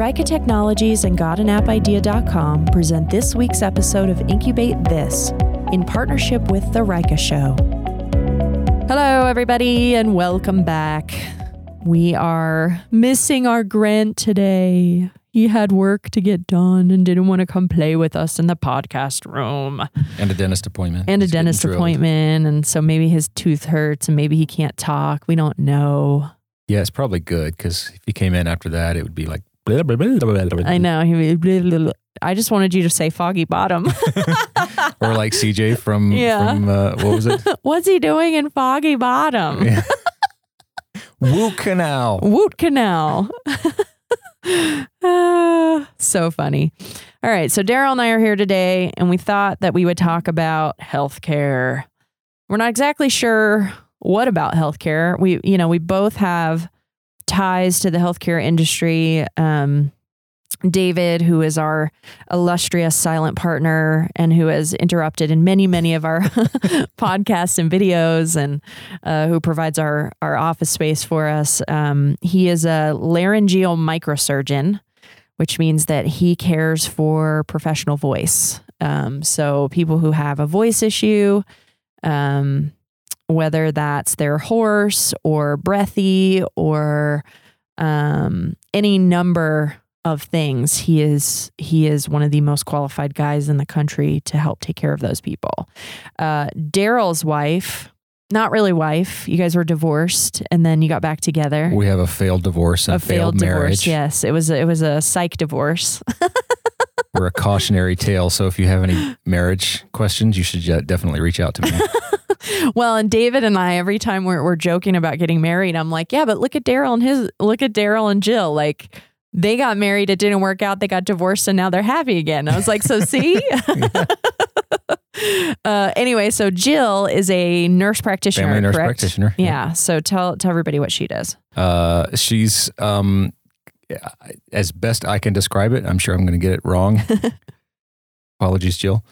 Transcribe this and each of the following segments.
Raika Technologies and GotAnAppIdea.com present this week's episode of Incubate This in partnership with The Raika Show. Hello, everybody, and welcome back. We are missing our Grant today. He had work to get done and didn't want to come play with us in the podcast room. And a dentist appointment. And a He's getting dentist appointment. And so maybe his tooth hurts and maybe he can't talk. We don't know. Yeah, it's probably good because if he came in after that, it would be like. I know. He, I just wanted you to say foggy bottom. Or like CJ from, Yeah. from uh, what was it? What's he doing in foggy bottom? Yeah. Woo Canal. Woot Canal. Ah, so funny. All right. So Daryl and I are here today, and we thought that we would talk about healthcare. We're not exactly sure what about healthcare. We, you know, we both have ties to the healthcare industry. Um, David, who is our illustrious silent partner and who has interrupted in many, many of our podcasts and videos and uh, who provides our, our office space for us. Um, he is a laryngeal microsurgeon, which means that he cares for professional voice. Um, so people who have a voice issue, um, whether that's their hoarse or breathy or um, any number of things, he is he is one of the most qualified guys in the country to help take care of those people. Uh, Daryl's wife, not really wife, you guys were divorced and then you got back together. We have a failed divorce and a a failed, divorce, marriage. yes. It was a, it was a psych divorce. We're a cautionary tale. So if you have any marriage questions, you should uh, definitely reach out to me. well, and David and I, every time we're we're joking about getting married, I'm like, yeah, but look at Daryl and his look at Daryl and Jill, like. They got married, it didn't work out. They got divorced, and now they're happy again. I was like, so see? uh, anyway, so Jill is a nurse practitioner. Family nurse correct? practitioner. Yeah. So tell tell everybody what she does. Uh, she's um, as best I can describe it. I'm sure I'm going to get it wrong. Apologies, Jill.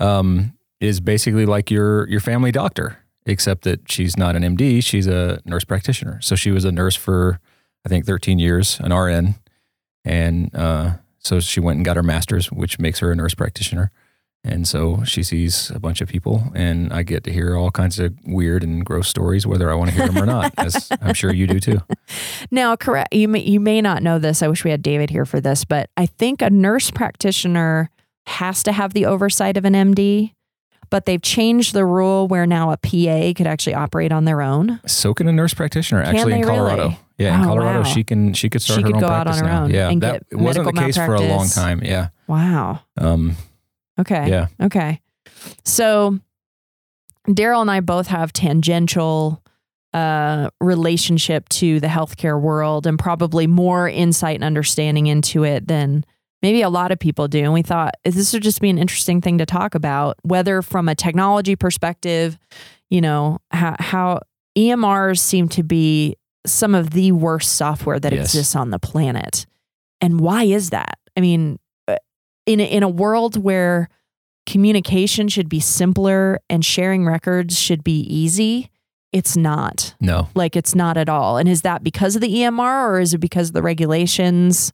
Um, is basically like your your family doctor, except that she's not an MD. She's a nurse practitioner. So she was a nurse for I think 13 years, an RN, and uh, so she went and got her master's, which makes her a nurse practitioner. And so she sees a bunch of people, and I get to hear all kinds of weird and gross stories, whether I want to hear them or not, as I'm sure you do too. Now, correct. You may, you may not know this. I wish we had David here for this, but I think a nurse practitioner has to have the oversight of an MD. But they've changed the rule where now a PA could actually operate on their own. So can a nurse practitioner actually in Colorado. really? Yeah, in Oh, Colorado, wow. she can she could start She her could own go out on practice her now. own Yeah, and that get wasn't the case for a long time. Yeah, Wow. um, Okay. yeah. Okay. So Daryl and I both have tangential uh, relationship to the healthcare world and probably more insight and understanding into it than maybe a lot of people do. And we thought this would just be an interesting thing to talk about, whether from a technology perspective, you know, how, how EMRs seem to be some of the worst software that Yes. exists on the planet. And why is that? I mean, uh, in a, in a world where communication should be simpler and sharing records should be easy, it's not. No, Like it's not at all. And is that because of the EMR or is it because of the regulations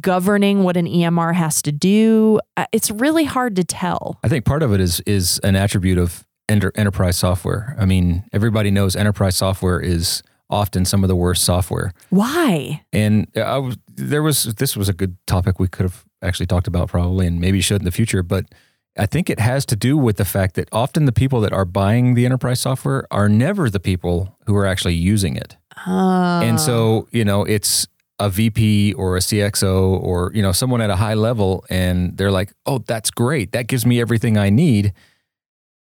governing what an EMR has to do? Uh, It's really hard to tell. I think part of it is is an attribute of enter, enterprise software. I mean, everybody knows enterprise software is often some of the worst software. Why? And I was there was this was a good topic we could have actually talked about probably, and maybe should in the future, but. I think it has to do with the fact that often the people that are buying the enterprise software are never the people who are actually using it. Uh, And so, you know, it's a VP or a CXO or, you know, someone at a high level and they're like, oh, that's great. That gives me everything I need.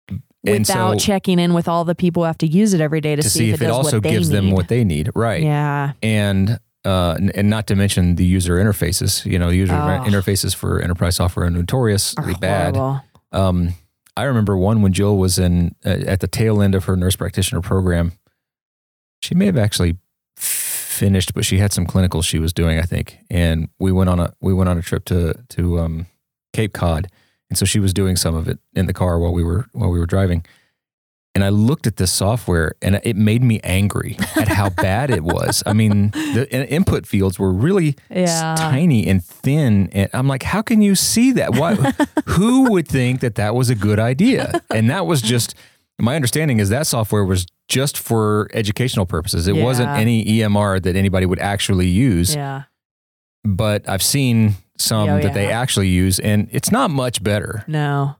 and without so- checking in with all the people who have to use it every day to, To see if it does also what they gives them what they need. Right. Yeah. And, uh, and not to mention the user interfaces, you know, the user Oh. interfaces for enterprise software are notoriously Are bad. Um, I remember one when Jill was in uh, at the tail end of her nurse practitioner program. She may have actually finished, but she had some clinicals she was doing, I think. And we went on a we went on a trip to to um, Cape Cod, and so she was doing some of it in the car while we were while we were driving. and I looked at this software and it made me angry at how bad it was. I mean, the input fields were really Yeah. tiny and thin. And I'm like, how can you see that? Why, who would think that that was a good idea? And that was just, my understanding is that software was just for educational purposes. It wasn't any EMR that anybody would actually use. Yeah. But I've seen some Oh, that they actually use and it's not much better. No.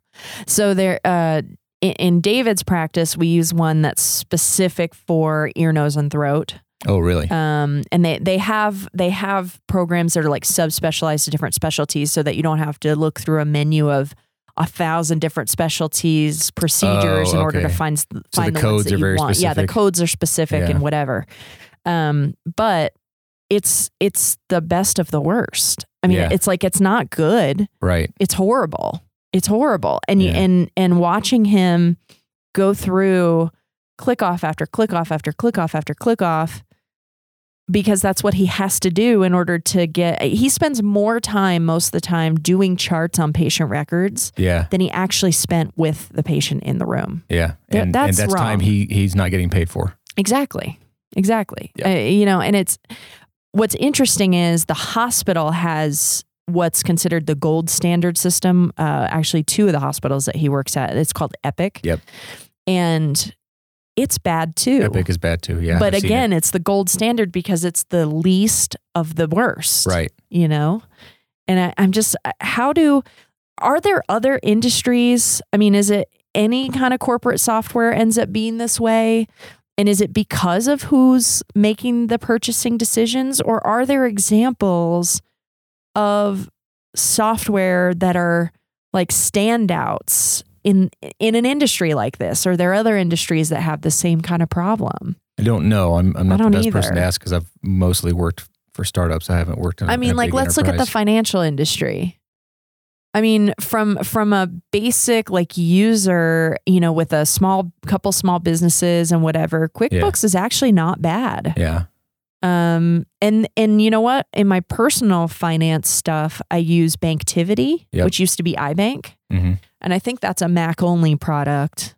So there uh in, in David's practice we use one that's specific for ear, nose and throat. Oh, really? Um and they they have they have programs that are like subspecialized to different specialties so that you don't have to look through a menu of a thousand different specialties procedures Oh, in order to find So find the the, ones codes that are you very want. Yeah, the codes are specific Yeah. and whatever. Um but it's it's the best of the worst. I mean, Yeah. it's like it's not good right. it's horrible. It's horrible. And Yeah. and and watching him go through click off after click off after click off after click off because that's what he has to do in order to get he spends more time most of the time doing charts on patient records Yeah. than he actually spent with the patient in the room. Yeah. Th- And, that's and that's time he he's not getting paid for. Exactly. Exactly. Yeah. Uh, you know, and it's what's interesting is the hospital has what's considered the gold standard system. Uh, actually, two of the hospitals that he works at, it's called Epic. Yep. And it's bad too. Epic is bad too. Yeah. but I've seen it. again, it's the gold standard because it's the least of the worst. right. You know? And I, I'm just, uh, how do, are there other industries? I mean, is it any kind of corporate software ends up being this way? And is it because of who's making the purchasing decisions? Or are there examples of software that are like standouts in in an industry like this? Or there are there other industries that have the same kind of problem? I don't know. I'm I'm not the best person to ask because I've mostly worked for startups. I haven't worked in. I mean, like let's look at the financial industry. I mean, from from a basic like user, you know, with a small couple small businesses and whatever, QuickBooks is actually not bad. Yeah. Um, and and you know what? In my personal finance stuff, I use Banktivity, Yep. which used to be iBank, hmm and I think that's a Mac only product.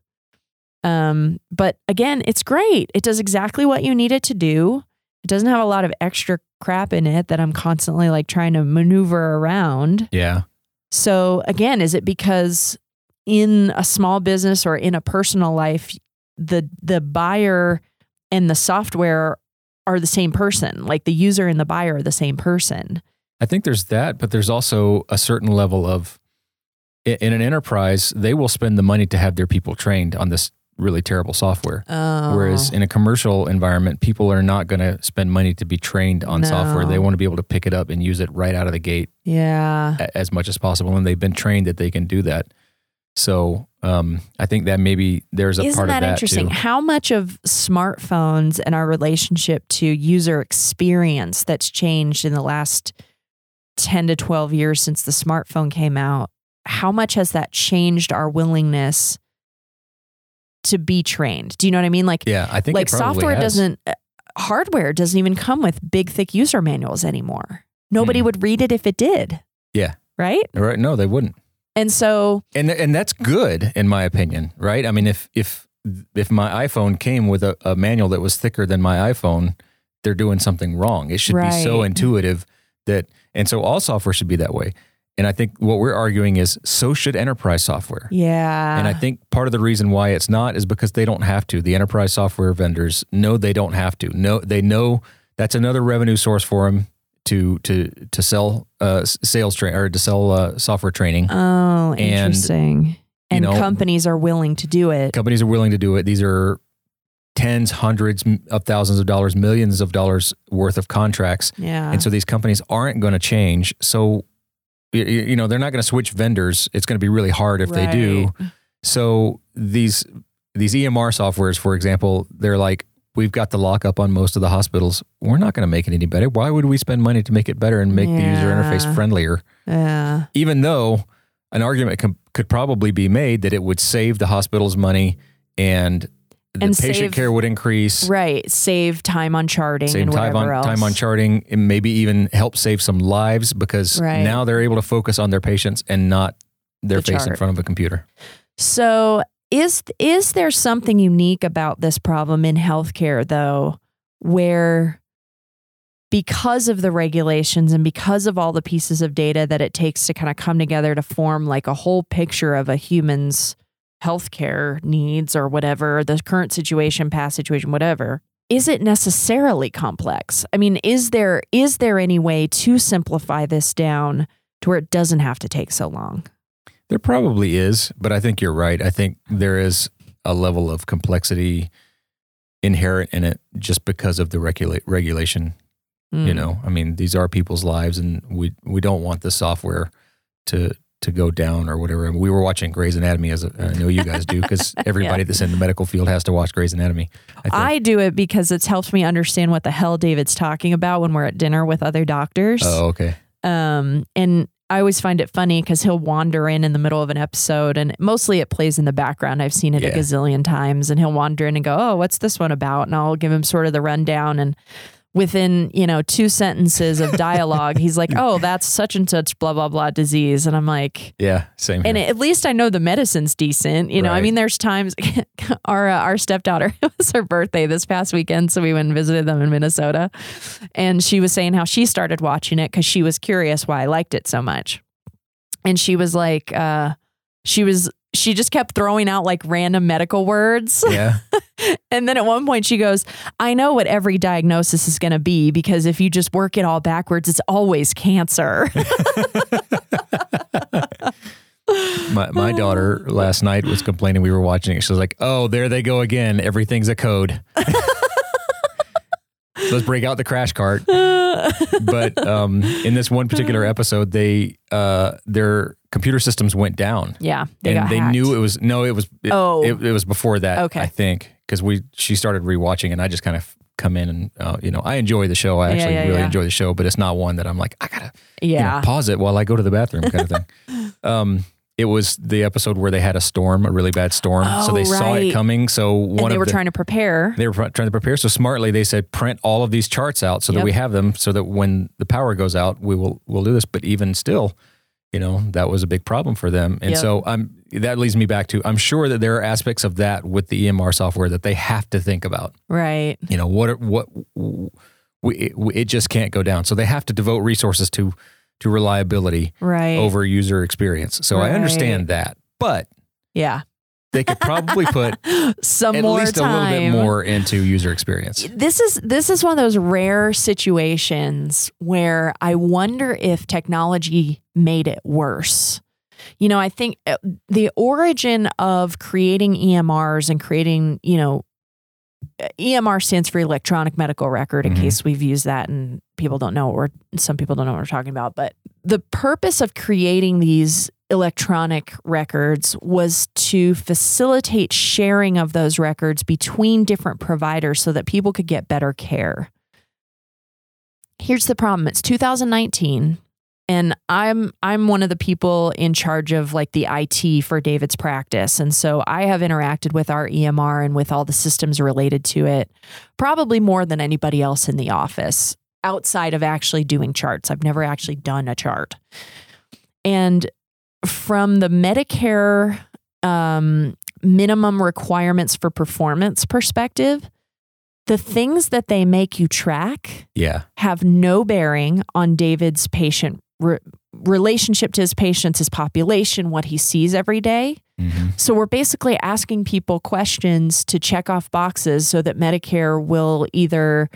Um, but again, it's great. It does exactly what you need it to do. It doesn't have a lot of extra crap in it that I'm constantly like trying to maneuver around. Yeah. So again, is it because in a small business or in a personal life, the the buyer and the software are the same person? Like the user and the buyer are the same person. I think there's that, but there's also a certain level of in an enterprise, they will spend the money to have their people trained on this really terrible software. Oh, Whereas in a commercial environment, people are not going to spend money to be trained on software. They want to be able to pick it up and use it right out of the gate yeah, a- as much as possible, and they've been trained that they can do that. So um, I think that maybe there's a Isn't part that, of that interesting? too. How much of smartphones and our relationship to user experience that's changed in the last 10 to 12 years since the smartphone came out? How much has that changed our willingness to be trained? Do you know what I mean? Like, Yeah, I think like software has. doesn't, uh, hardware doesn't even come with big, thick user manuals anymore. Nobody Mhm. would read it if it did. Yeah. Right. Right? No, they wouldn't. And so, and and that's good in my opinion, right? I mean, if if if my iPhone came with a, a manual that was thicker than my iPhone, they're doing something wrong. It should be so intuitive that, and so all software should be that way. And I think what we're arguing is so should enterprise software. yeah. And I think part of the reason why it's not is because they don't have to. The enterprise software vendors know they don't have to. No, they know that's another revenue source for them to to to sell uh, sales train or to sell uh, software training. Oh, And, interesting. And, know- companies are willing to do it. companies are willing to do it. These are tens, hundreds of thousands of dollars, millions of dollars worth of contracts. Yeah. And so these companies aren't going to change. So, y- y- you know, they're not going to switch vendors. It's going to be really hard if they do. So these these EMR softwares, for example, they're like, we've got the lockup on most of the hospitals. We're not going to make it any better. Why would we spend money to make it better and make the user interface friendlier? Yeah. even though an argument com- could probably be made that it would save the hospitals money and the And patient save- care would increase, Right. Save time on charting save and time on else. time on charting, and maybe even help save some lives because Right. now they're able to focus on their patients and not their The face in front of a computer. So is is there something unique about this problem in healthcare though where because of the regulations and because of all the pieces of data that it takes to kind of come together to form like a whole picture of a human's healthcare needs or whatever, the current situation, past situation, whatever, is it necessarily complex? I mean, is there is there any way to simplify this down to where it doesn't have to take so long? There probably is, but I think you're right. I think there is a level of complexity inherent in it just because of the regula- regulation Mm. You know, I mean, these are people's lives, and we we don't want the software to to go down or whatever. we were watching Grey's Anatomy, as I know you guys do, because everybody Yeah. that's in the medical field has to watch Grey's Anatomy. I. I do it because it's helped me understand what the hell David's talking about when we're at dinner with other doctors. oh, okay. Um, and I always find it funny because he'll wander in in the middle of an episode, and mostly it plays in the background. I've seen it a gazillion times, and he'll wander in and go, "Oh, what's this one about?" And I'll give him sort of the rundown, and within you know two sentences of dialogue, he's like, "Oh, that's such and such blah blah blah disease," and I'm like. Yeah, same. And at least I know the medicine's decent. You know, I mean, there's times our uh, our stepdaughter it was her birthday this past weekend, so we went and visited them in Minnesota, and she was saying how she started watching it because she was curious why I liked it so much, and she was like, uh, she was she just kept throwing out like random medical words, yeah, and then at one point she goes, "I know what every diagnosis is going to be because if you just work it all backwards, it's always cancer." my my daughter last night was complaining. We were watching it. She was like, "Oh, there they go again. Everything's a code." Let's break out the crash cart. but um, in this one particular episode, they uh, their computer systems went down. yeah, they and they hacked. knew it was no, it was it, Oh. it, it was before that. Okay. I think because we she started rewatching and I just kind of come in and uh, you know I enjoy the show. I Yeah, actually yeah, really yeah. enjoy the show, but it's not one that I'm like I gotta you know, Yeah. pause it while I go to the bathroom kind of thing. um, it was the episode where they had a storm, a really bad storm, so Oh, they saw it coming. So one and they were the, trying to prepare. they were pr- trying to prepare. So smartly, they said print all of these charts out so that we have them, so that when the power goes out, we will we'll do this. But even still, you know, that was a big problem for them. And Yep. so I'm that leads me back to I'm sure that there are aspects of that with the EMR software that they have to think about. Right. You know, what are- what we, it, it just can't go down. So they have to devote resources to to reliability Right. over user experience. So I understand that, but Yeah. They could probably put Some at more least time. a little bit more into user experience. This is this is one of those rare situations where I wonder if technology made it worse. You know, I think uh, the origin of creating EMRs and creating, you know, uh, EMR stands for electronic medical record in Mhm. case we've used that and people don't know we're some people don't know what we're talking about, but the purpose of creating these electronic records was to facilitate sharing of those records between different providers so that people could get better care. Here's the problem. It's 2019 and I'm I'm one of the people in charge of like the IT for David's practice. And so I have interacted with our EMR and with all the systems related to it probably more than anybody else in the office outside of actually doing charts. I've never actually done a chart. And from the Medicare um, minimum requirements for performance perspective, the things that they make you track Yeah. have no bearing on David's patient re- relationship to his patients, his population, what he sees every day. hmm So we're basically asking people questions to check off boxes so that Medicare will either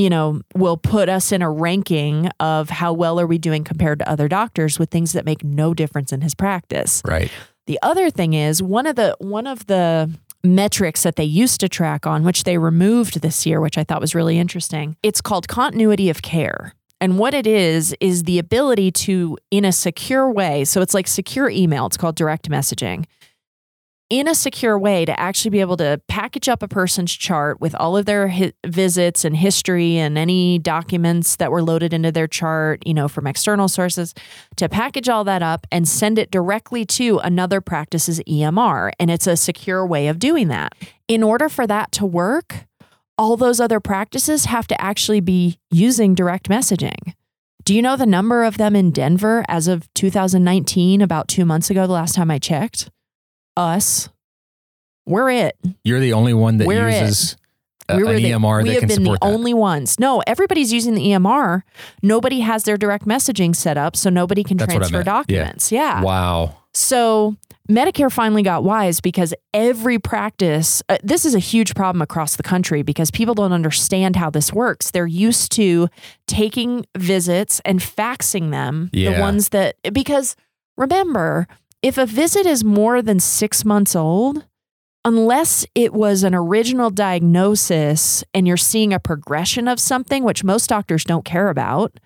you know will put us in a ranking of how well are we doing compared to other doctors with things that make no difference in his practice. Right. The other thing is one of the one of the metrics that they used to track on which they removed this year which I thought was really interesting. It's called continuity of care. And what it is is the ability to in a secure way. So it's like secure email, it's called direct messaging. In a secure way to actually be able to package up a person's chart with all of their hi- visits and history and any documents that were loaded into their chart, you know, from external sources to package all that up and send it directly to another practice's EMR. And it's a secure way of doing that. In order for that to work, all those other practices have to actually be using direct messaging. Do you know the number of them in Denver as of 2019, about two months ago, the last time I checked? Us. We're it. You're the only one that We're uses a- we were an the, EMR we that have been the that. only ones. No, everybody's using the EMR. Nobody has their direct messaging set up, so nobody can That's transfer meant. Yeah. documents. Yeah. Wow. So Medicare finally got wise because every practice, uh, this is a huge problem across the country because people don't understand how this works. They're used to taking visits and faxing them, the ones that, because remember, if a visit is more than six months old, unless it was an original diagnosis and you're seeing a progression of something, which most doctors don't care about,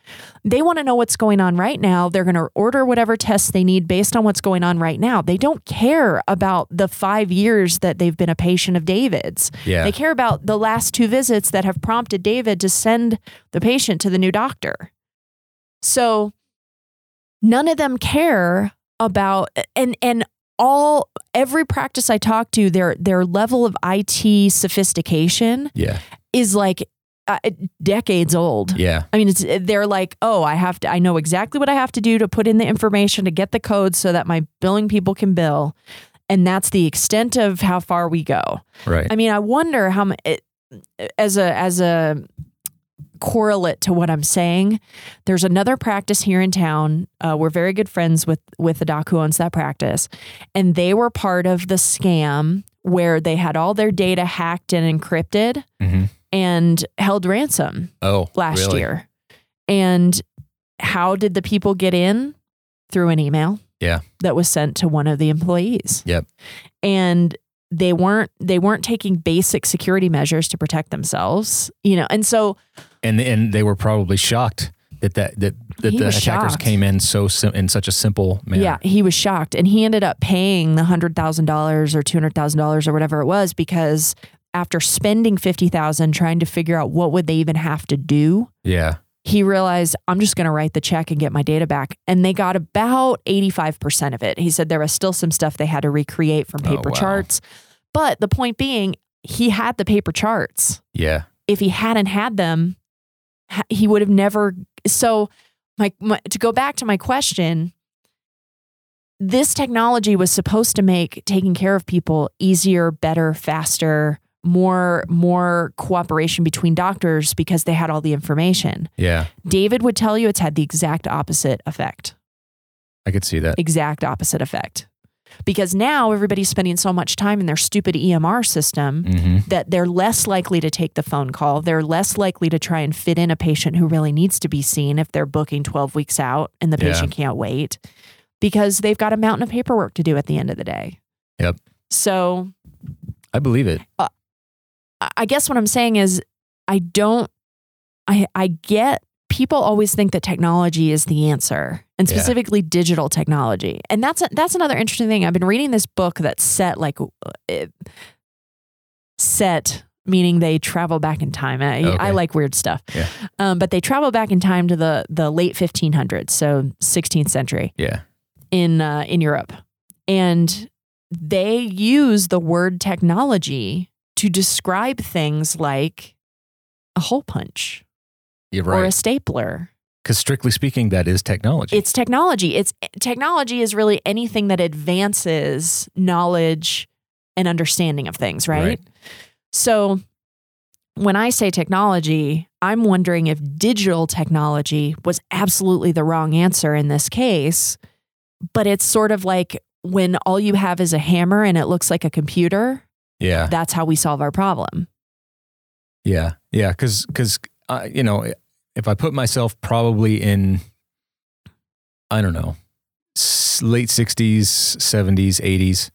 they want to know what's going on right now. They're going to order whatever tests they need based on what's going on right now. They don't care about the five years that they've been a patient of David's. Yeah. They care about the last two visits that have prompted David to send the patient to the new doctor. So none of them care about and and all every practice I talk to their their level of IT sophistication yeah. is like uh, decades old. Yeah. I mean, it's they're like, oh, I have to. I know exactly what I have to do to put in the information to get the code so that my billing people can bill, and that's the extent of how far we go. Right. I mean, I wonder how much as a as a correlate to what I'm saying. There's another practice here in town. Uh, we're very good friends with with the doc who owns that practice, and they were part of the scam where they had all their data hacked and encrypted hmm and held ransom Oh, last really? year. And how did the people get in? Through an email. Yeah. That was sent to one of the employees. Yep. And they weren't they weren't taking basic security measures to protect themselves, you know. And so And and they were probably shocked that that that, that He the attackers shocked. came in so sim- in such a simple manner. yeah, he was shocked and he ended up paying the $100,000 or $200,000 or whatever it was because after spending 50,000 trying to figure out what would they even have to do, Yeah. he realized I'm just going to write the check and get my data back. And they got about 85% of it. He said there was still some stuff they had to recreate from Oh, paper wow. charts. But the point being, he had the paper charts. Yeah. If he hadn't had them, he would have never. So, my, my to go back to my question, this technology was supposed to make taking care of people easier, better, faster, more more cooperation between doctors because they had all the information. Yeah. David would tell you it's had the exact opposite effect. I could see that. Exact opposite effect. Because now everybody's spending so much time in their stupid EMR system hmm that they're less likely to take the phone call. They're less likely to try and fit in a patient who really needs to be seen if they're booking 12 weeks out and the Yeah. patient can't wait because they've got a mountain of paperwork to do at the end of the day. Yep. So I believe it. I- I guess what I'm saying is I don't I I get people always think that technology is the answer and Yeah. specifically digital technology. And that's a, that's another interesting thing. I've been reading this book that's set like uh, it, set meaning they travel back in time. I, Okay. I like weird stuff. Yeah. Um, but they travel back in time to the the late 1500s, so 16th century Yeah. in uh, in Europe, and they use the word technology to describe things like a hole punch You're or a stapler. Because strictly speaking, that is technology. It's technology. It's technology is really anything that advances knowledge and understanding of things, right? Right. So when I say technology, I'm wondering if digital technology was absolutely the wrong answer in this case, but it's sort of like when all you have is a hammer and it looks like a computer, yeah. that's how we solve our problem. Yeah, yeah, because because uh, you know, if I put myself probably in, I don't know, late '60s, '70s, '80s,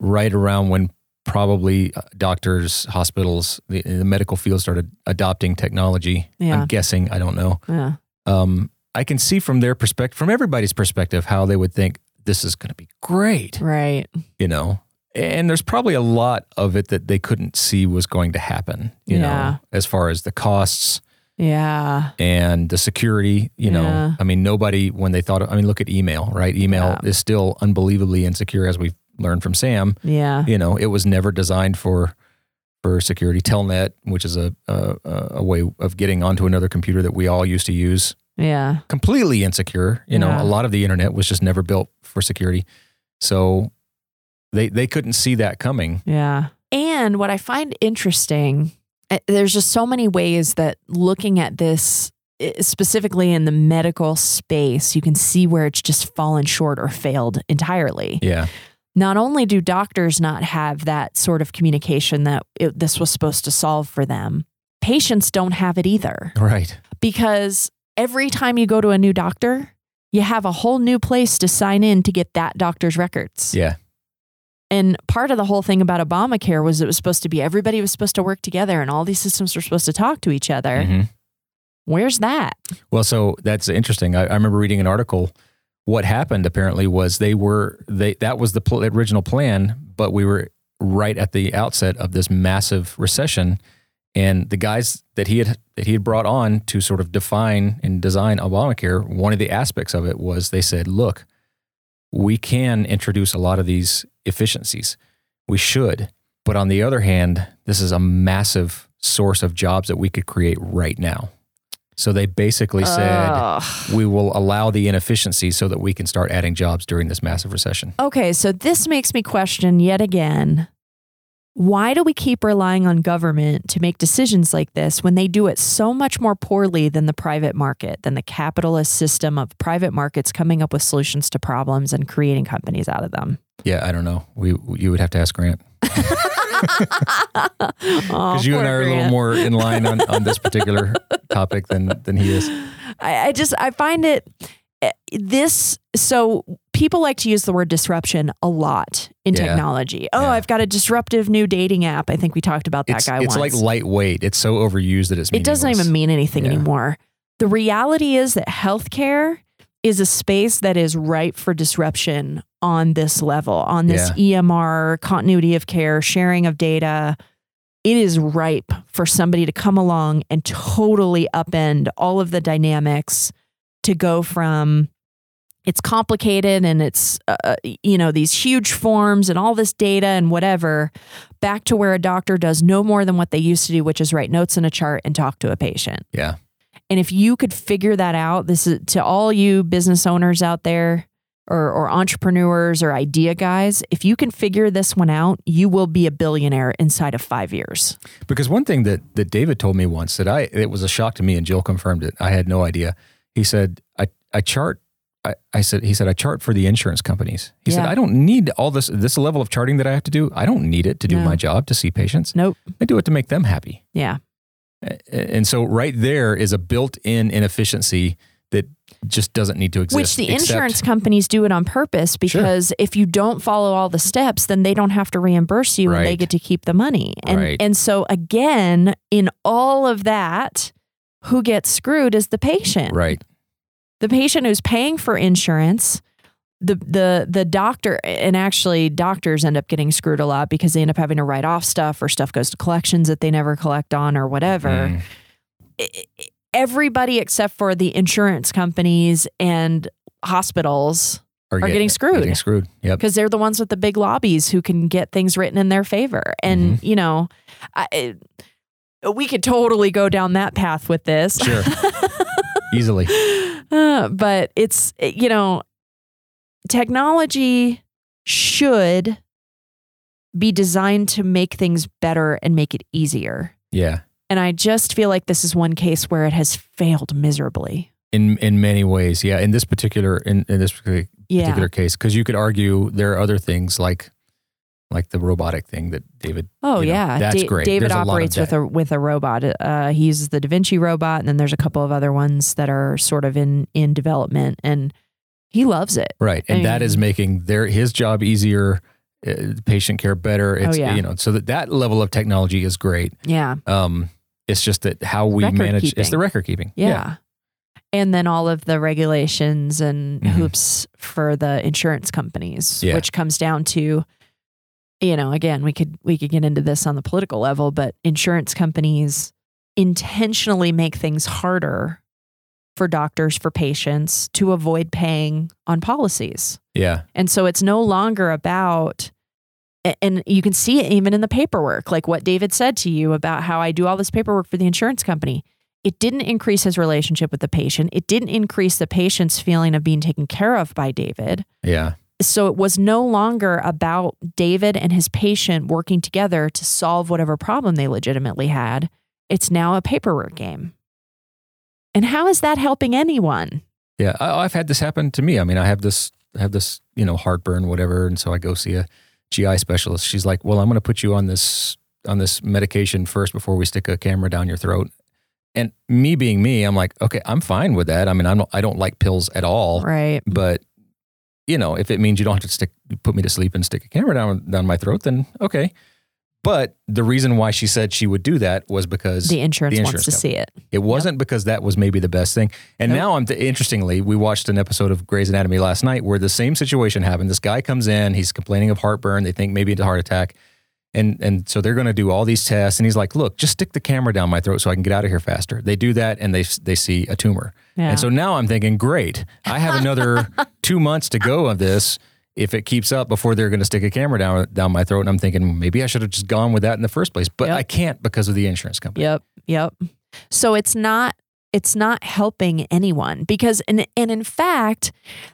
right around when probably uh, doctors, hospitals, the, the medical field started adopting technology. Yeah. I'm guessing. I don't know. Yeah. Um, I can see from their perspective, from everybody's perspective, how they would think this is going to be great. Right. You know, and there's probably a lot of it that they couldn't see was going to happen. You Yeah. know, as far as the costs Yeah. and the security. You know, Yeah. I mean, nobody when they thought. I mean, look at email, right? Email Yeah. is still unbelievably insecure, as we've learned from Sam. Yeah. You know, it was never designed for for security. Telnet, which is a a, a way of getting onto another computer that we all used to use, Yeah. completely insecure. You know, Yeah. a lot of the internet was just never built for security. So They they couldn't see that coming. Yeah. And what I find interesting, there's just so many ways that looking at this eh, specifically in the medical space, you can see where it's just fallen short or failed entirely. Yeah. Not only do doctors not have that sort of communication that it, this was supposed to solve for them, patients don't have it either. Right. Because every time you go to a new doctor, you have a whole new place to sign in to get that doctor's records. Yeah. And part of the whole thing about Obamacare was it was supposed to be everybody was supposed to work together and all these systems were supposed to talk to each other. Mhm. Where's that? Well, so that's interesting. I, I remember reading an article. What happened apparently was they were they that was the pl- original plan, but we were right at the outset of this massive recession, and the guys that he had that he had brought on to sort of define and design Obamacare, one of the aspects of it was they said, "Look, we can introduce a lot of these efficiencies. We should, but on the other hand, this is a massive source of jobs that we could create right now." So they basically said we will allow the inefficiency so that we can start adding jobs during this massive recession. Okay, so this makes me question yet again why do we keep relying on government to make decisions like this when they do it so much more poorly than the private market, than the capitalist system of private markets coming up with solutions to problems and creating companies out of them? Yeah, I don't know. We you would have to ask Grant Because because you and I are a little more in line on, on this particular topic than than he is. I, I just I find it eh, this so people like to use the word disruption a lot in Yeah. technology. Oh, Yeah. I've got a disruptive new dating app. I think we talked about that It's, guy it's once. like lightweight. It's so overused that it's it doesn't even mean anything Yeah. anymore. The reality is that healthcare is a space that is ripe for disruption on this level, on this EMR, continuity of care, sharing of data. It is ripe for somebody to come along and totally upend all of the dynamics to go from it's complicated and it's uh, uh, you know these huge forms and all this data and whatever back to where a doctor does no more than what they used to do which is write notes in a chart and talk to a patient Yeah. and if you could figure that out this is to all you business owners out there or, or entrepreneurs or idea guys if you can figure this one out you will be a billionaire inside of five years Because one thing that that David told me once that I it was a shock to me and Jill confirmed it. I had no idea. He said I I chart I, I said he said I chart for the insurance companies. He said I don't need all this this level of charting that I have to do. I don't need it to do No. my job to see patients. nope I do it to make them happy. yeah And so right there is a built-in inefficiency that just doesn't need to exist. Which the except- insurance companies do it on purpose because if you don't follow all the steps, then they don't have to reimburse you and they get to keep the money. And Right. and so again, in all of that, who gets screwed is the patient. Right. The patient who's paying for insurance. The, the the doctor and actually doctors end up getting screwed a lot because they end up having to write off stuff or stuff goes to collections that they never collect on or whatever Mm. everybody except for the insurance companies and hospitals Are, Are get- getting screwed. Getting screwed. Yep. because they're the ones with the big lobbies who can get things written in their favor. And Mm-hmm. you know, I, we could totally go down that path with this. Sure. Easily. Uh, but it's you know, technology should be designed to make things better and make it easier. Yeah. And I just feel like this is one case where it has failed miserably. In in many ways. Yeah. In this particular in, in this particular Yeah. particular case because you could argue there are other things like like the robotic thing that David. Oh you know, yeah, that's Da- great. David There's a operates with a with a robot. Uh, he uses the Da Vinci robot, and then there's a couple of other ones that are sort of in in development, and he loves it. Right, and that I is making their his job easier, uh, patient care better. It's Oh, yeah. you know so that that level of technology is great. Yeah, Um, it's just that how we Record manage it's the record keeping. yeah. And then all of the regulations and Mhm. hoops for the insurance companies, Yeah. which comes down to, you know, again, we could we could get into this on the political level, but insurance companies intentionally make things harder for doctors for patients to avoid paying on policies. yeah, And so it's no longer about, and you can see it even in the paperwork, like what David said to you about how I do all this paperwork for the insurance company. It didn't increase his relationship with the patient. It didn't increase the patient's feeling of being taken care of by David. yeah, so it was no longer about David and his patient working together to solve whatever problem they legitimately had. It's now a paperwork game. And how is that helping anyone? Yeah, I, I've had this happen to me. I mean, I have this, I have this, you know, heartburn, whatever, and so I go see a GI specialist. She's like, "Well, I'm going to put you on this on this medication first before we stick a camera down your throat." And me being me, I'm like, "Okay, I'm fine with that. I mean, I don't I don't like pills at all, Right. but you know, if it means you don't have to stick put me to sleep and stick a camera down down my throat, then okay." But the reason why she said she would do that was because The insurance, the wants insurance to see it. it wasn't because that was maybe the best thing. And Nope. now I'm interestingly, we watched an episode of Grey's Anatomy last night where the same situation happened. This guy comes in, he's complaining of heartburn. They think maybe it's a heart attack. And and so they're going to do all these tests and he's like, "Look, just stick the camera down my throat so I can get out of here faster." They do that and they they see a tumor. Yeah. And so now I'm thinking, "Great. I have another 2 months to go of this." If it keeps up before they're going to stick a camera down down my throat, and I'm thinking maybe I should have just gone with that in the first place, but Yep. I can't because of the insurance company. Yep. Yep. So it's not it's not helping anyone because and and in fact,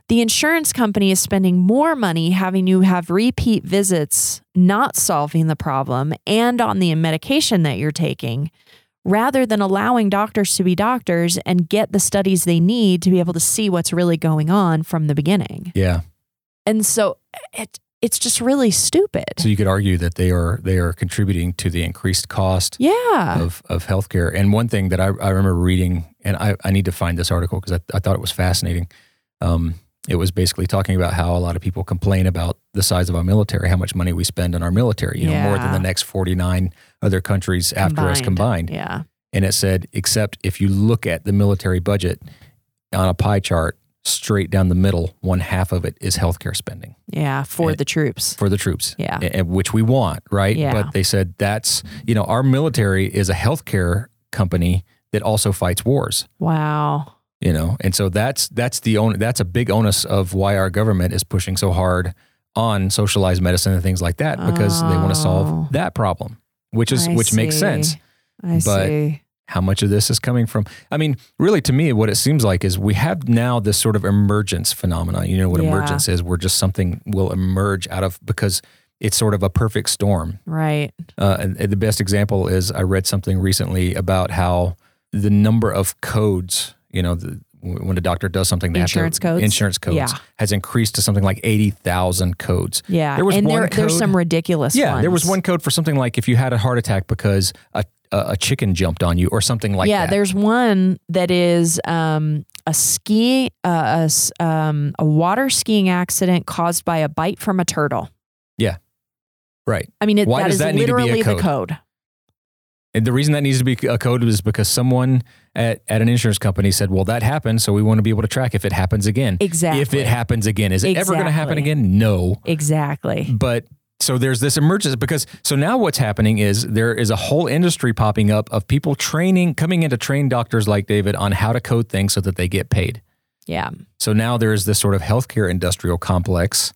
the insurance company is spending more money having you have repeat visits, not solving the problem and on the medication that you're taking. Rather than allowing doctors to be doctors and get the studies they need to be able to see what's really going on from the beginning. Yeah. And so it it's just really stupid. So you could argue that they are they are contributing to the increased cost Yeah. of, of healthcare. And one thing that I, I remember reading, and I, I need to find this article because I, I thought it was fascinating. Um, it was basically talking about how a lot of people complain about the size of our military, how much money we spend on our military, you know, more than the next 49 other countries after us combined. Yeah. And it said, except if you look at the military budget on a pie chart, straight down the middle, one half of it is healthcare spending Yeah. For And- the troops. for the troops, Yeah. and which we want, right? Yeah. But they said that's you know our military is a healthcare company that also fights wars, Wow. you know, and so that's that's the on, that's a big onus of why our government is pushing so hard on socialized medicine and things like that because they want to Oh. solve that problem, which is I which makes sense. I But- see. How much of this is coming from? I mean, really, to me, what it seems like is we have now this sort of emergence phenomenon. You know what Yeah. emergence is? Where just something will emerge out of because it's sort of a perfect storm. Right. Uh, and, and the best example is I read something recently about how the number of codes, you know, the, when a doctor does something, they Insurance have to, codes? insurance codes Yeah. has increased to something like eighty thousand codes. Yeah. There was and one there, there's some ridiculous yeah, ones. there was one code for something like if you had a heart attack because a a, a chicken jumped on you or something like yeah, that. Yeah, there's one that is um, a ski, uh, a, um, a water skiing accident caused by a bite from a turtle. Yeah, right. I mean, it, Why that does is that need to be a literally the code? code. And the reason that needs to be a code is because someone at, at an insurance company said, well, that happened. So we want to be able to track if it happens again. Exactly. If it happens again. Is it ever going to happen again? No. Exactly. But so there's this emergence because so now what's happening is there is a whole industry popping up of people training, coming in to train doctors like David on how to code things so that they get paid. Yeah. So now there's this sort of healthcare industrial complex,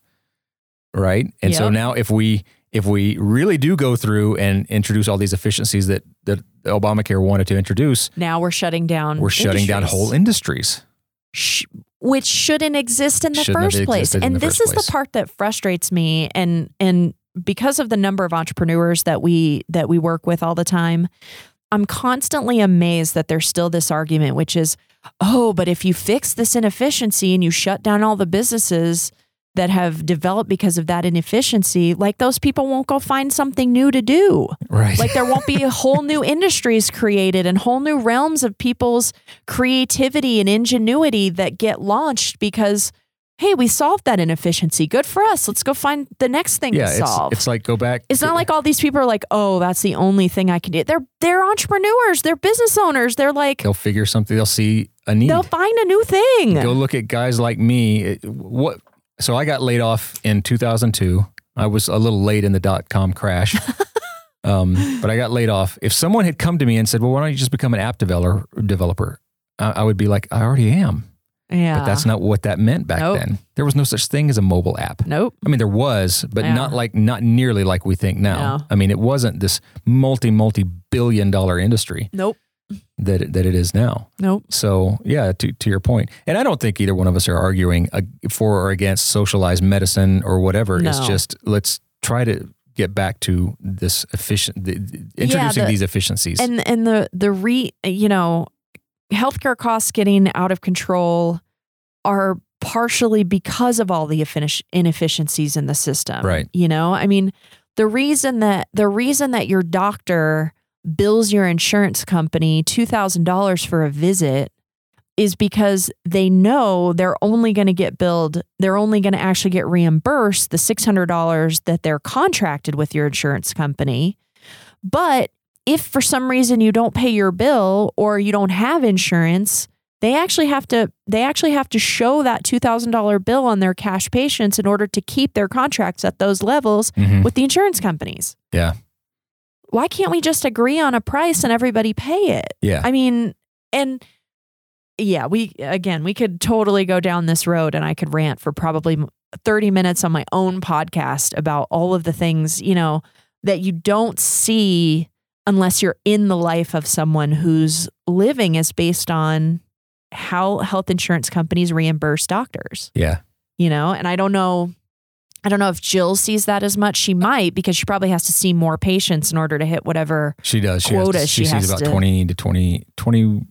right? And so now if we if we really do go through and introduce all these efficiencies that that Obamacare wanted to introduce, Now we're shutting down. we're shutting down whole industries. Which shouldn't exist in the Shouldn't first place. And this is place. the part that frustrates me and and because of the number of entrepreneurs that we that we work with all the time, I'm constantly amazed that there's still this argument which is, "Oh, but if you fix this inefficiency and you shut down all the businesses that have developed because of that inefficiency, like those people won't go find something new to do." Right. Like there won't be whole new industries created and whole new realms of people's creativity and ingenuity that get launched because hey, we solved that inefficiency. Good for us. Let's go find the next thing yeah, to it's, solve. it's like go back. It's not like all these people are like, oh, that's the only thing I can do. They're they're entrepreneurs. They're business owners. They're like they'll figure something. They'll see a need. they'll find a new thing. Go look at guys like me. What? So I got laid off in 2002. I was a little late in the dot com crash, um, but I got laid off. If someone had come to me and said, "Well, why don't you just become an app developer?" Developer, I, I would be like, "I already am." yeah. But that's not what that meant back Nope. then. There was no such thing as a mobile app. nope. I mean, there was, but Yeah. not like not nearly like we think now. No. I mean, it wasn't this multi multi billion dollar industry. Nope. That it, that it is now. Nope. So yeah, to to your point, and I don't think either one of us are arguing uh, for or against socialized medicine or whatever. It's just let's try to get back to this efficient, the, introducing the- these efficiencies. And and the the re you know, healthcare costs getting out of control are partially because of all the inefficiencies in the system. Right. You know, I mean, the reason that the reason that your doctor bills your insurance company $2,000 for a visit is because they know they're only going to get billed, they're only going to actually get reimbursed the $600 that they're contracted with your insurance company. But if for some reason you don't pay your bill or you don't have insurance, they actually have to they actually have to show that $2000 bill on their cash patients in order to keep their contracts at those levels Mhm. with the insurance companies. Yeah. Why can't we just agree on a price and everybody pay it? yeah, I mean, and yeah, we again, we could totally go down this road and I could rant for probably 30 minutes on my own podcast about all of the things, you know, that you don't see unless you're in the life of someone whose living is based on how health insurance companies reimburse doctors, yeah, you know? And I don't know I don't know if Jill sees that as much. She might because she probably has to see more patients in order to hit whatever she does. She, has quota to, she, she sees about to- 20 to 20, 20,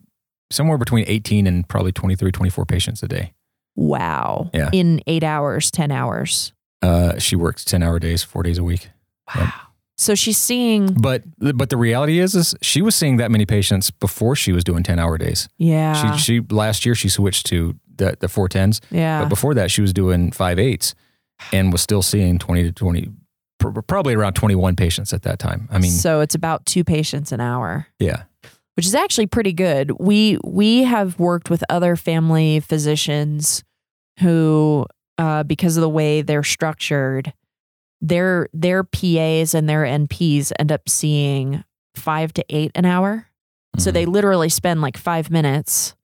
somewhere between 18 and probably 23, 24 patients a day. Wow. Yeah. In eight hours, 10 hours. Uh, she works 10 hour days, four days a week. Yep. So she's seeing, But but the reality is is she was seeing that many patients before she was doing 10 hour days. yeah. She she last year she switched to the the 410s, yeah. but before that she was doing 58s and was still seeing 20 to 20 probably around 21 patients at that time. I mean, so it's about two patients an hour, yeah. which is actually pretty good. We we have worked with other family physicians who, uh, because of the way they're structured, their their PAs and their NPs end up seeing five to eight an hour. So Mhm. they literally spend like five minutes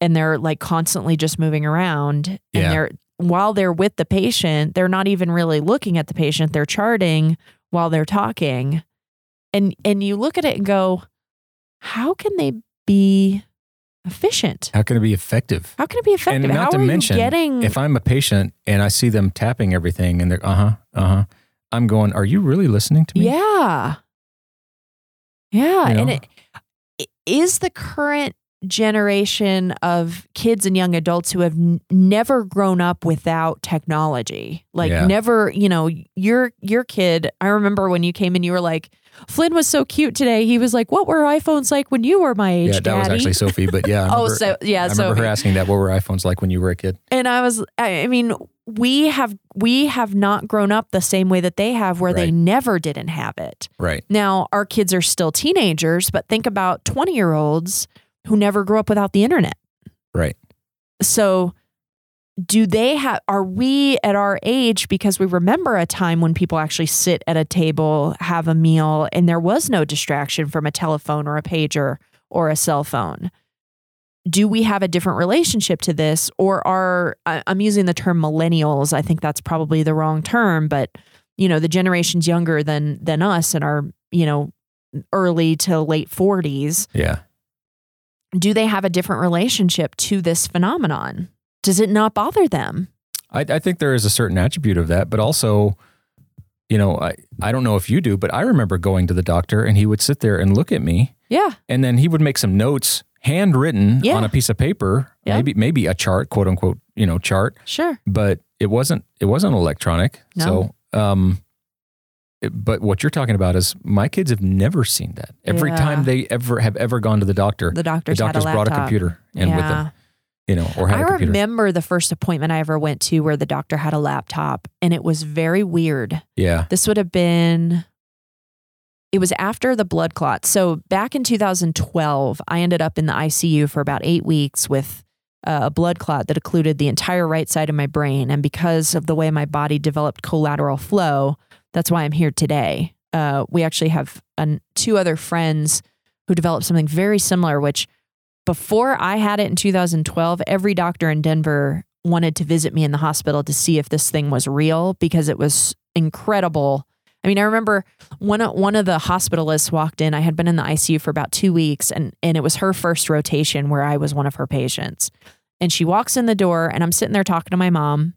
and they're like constantly just moving around. And Yeah. they're while they're with the patient, they're not even really looking at the patient. They're charting while they're talking. And and you look at it and go, how can they be efficient? how can it be effective? How can it be effective? And not how to mention, getting If I'm a patient and I see them tapping everything and they're uh-huh, uh-huh, I'm going, "Are you really listening to me?" Yeah. Yeah. You And know? it i- is the current generation of kids and young adults who have n- never grown up without technology. Like Yeah. never, you know, your your kid, I remember when you came in you were like Flynn was so cute today. He was like, "What were iPhones like when you were my age, Yeah, that was actually Sophie, but yeah. I oh, so yeah, I so remember her asking that what were iPhones like when you were a kid? and I was, I I mean, we have we have not grown up the same way that they have, where they never didn't have it. Right. Now, our kids are still teenagers, but think about 20 year olds who never grew up without the internet. Right. So, do they have, are we at our age because we remember a time when people actually sit at a table, have a meal, and there was no distraction from a telephone or a pager or a cell phone? Do we have a different relationship to this? Or are, I'm using the term millennials. I think that's probably the wrong term, but you know, the generations younger than than us and are, you know, early to late 40s, Yeah. Do they have a different relationship to this phenomenon? Does it not bother them? I, I think there is a certain attribute of that, but also, you know, I, I don't know if you do, but I remember going to the doctor and he would sit there and look at me Yeah. and then he would make some notes handwritten Yeah. on a piece of paper, Yeah. maybe maybe a chart, quote unquote, you know, chart, Sure. but it wasn't it wasn't electronic. No. So um but what you're talking about is my kids have never seen that. Every Yeah. time they ever have ever gone to the doctor, The the doctor's, doctor's had a brought a computer in with them, you know, or had I a computer. I remember the first appointment I ever went to where the doctor had a laptop and it was very weird. yeah. This would have been it was after the blood clot. So back in 2012, I ended up in the ICU for about 8 weeks with a blood clot that occluded the entire right side of my brain and because of the way my body developed collateral flow, that's why I'm here today. Uh, we actually have an, two other friends who developed something very similar which before I had it in 2012, every doctor in Denver wanted to visit me in the hospital to see if this thing was real because it was incredible I mean, I remember one of, one of the hospitalists walked in. I had been in the ICU for about two weeks, and and it was her first rotation where I was one of her patients. And she walks in the door, and I'm sitting there talking to my mom.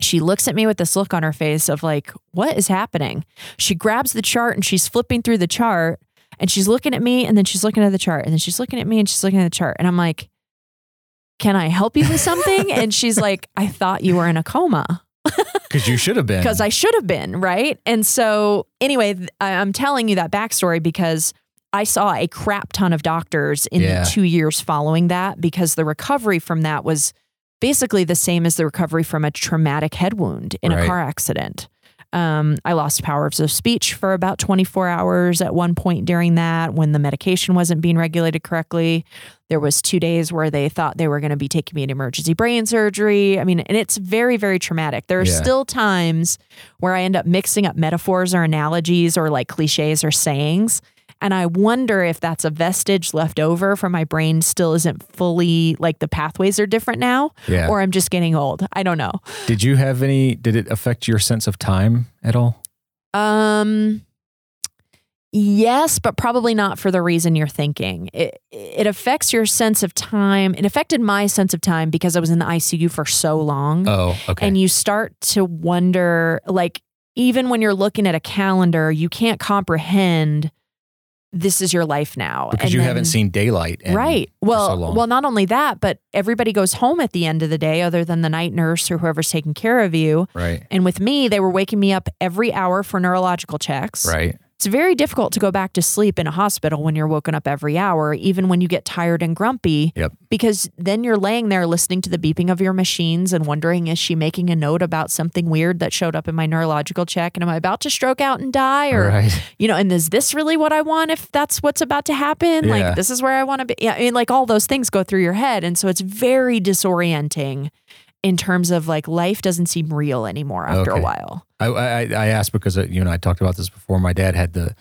She looks at me with this look on her face of like, what is happening? She grabs the chart and she's flipping through the chart, and she's looking at me, and then she's looking at the chart, and then she's looking at me, and she's looking at the chart, and I'm like, can I help you with something? and she's like, I thought you were in a coma Because you should have been. because I should have been, right? And so, anyway, I'm telling you that backstory because I saw a crap ton of doctors in Yeah. the two years following that because the recovery from that was basically the same as the recovery from a traumatic head wound in Right. a car accident. Um, I lost powers of speech for about 24 hours at one point during that when the medication wasn't being regulated correctly. There was two days where they thought they were going to be taking me to emergency brain surgery. I mean, and it's very, very traumatic. There are Yeah. still times where I end up mixing up metaphors or analogies or like cliches or sayings. And I wonder if that's a vestige left over from my brain still isn't fully like the pathways are different now, yeah. or I'm just getting old. I don't know. did you have any? Did it affect your sense of time at all? Um yes, but probably not for the reason you're thinking. It it affects your sense of time. It affected my sense of time because I was in the ICU for so long. Oh, okay. And you start to wonder like even when you're looking at a calendar, you can't comprehend this is your life now. because And you then- haven't seen daylight. in- right. so Well, long. well, not only that, but everybody goes home at the end of the day, other than the night nurse or whoever's taking care of you. Right. And with me, they were waking me up every hour for neurological checks. Right. It's very difficult to go back to sleep in a hospital when you're woken up every hour, even when you get tired and grumpy. Yep. Because then you're laying there listening to the beeping of your machines and wondering, is she making a note about something weird that showed up in my neurological check? And am I about to stroke out and die? Or, Right. you know, and is this really what I want if that's what's about to happen? Yeah. Like, this is where I want to be. Yeah. I mean, like all those things go through your head. And so it's very disorienting in terms of like life doesn't seem real anymore after a while. I, I I asked because uh, you and I talked about this before. My dad had the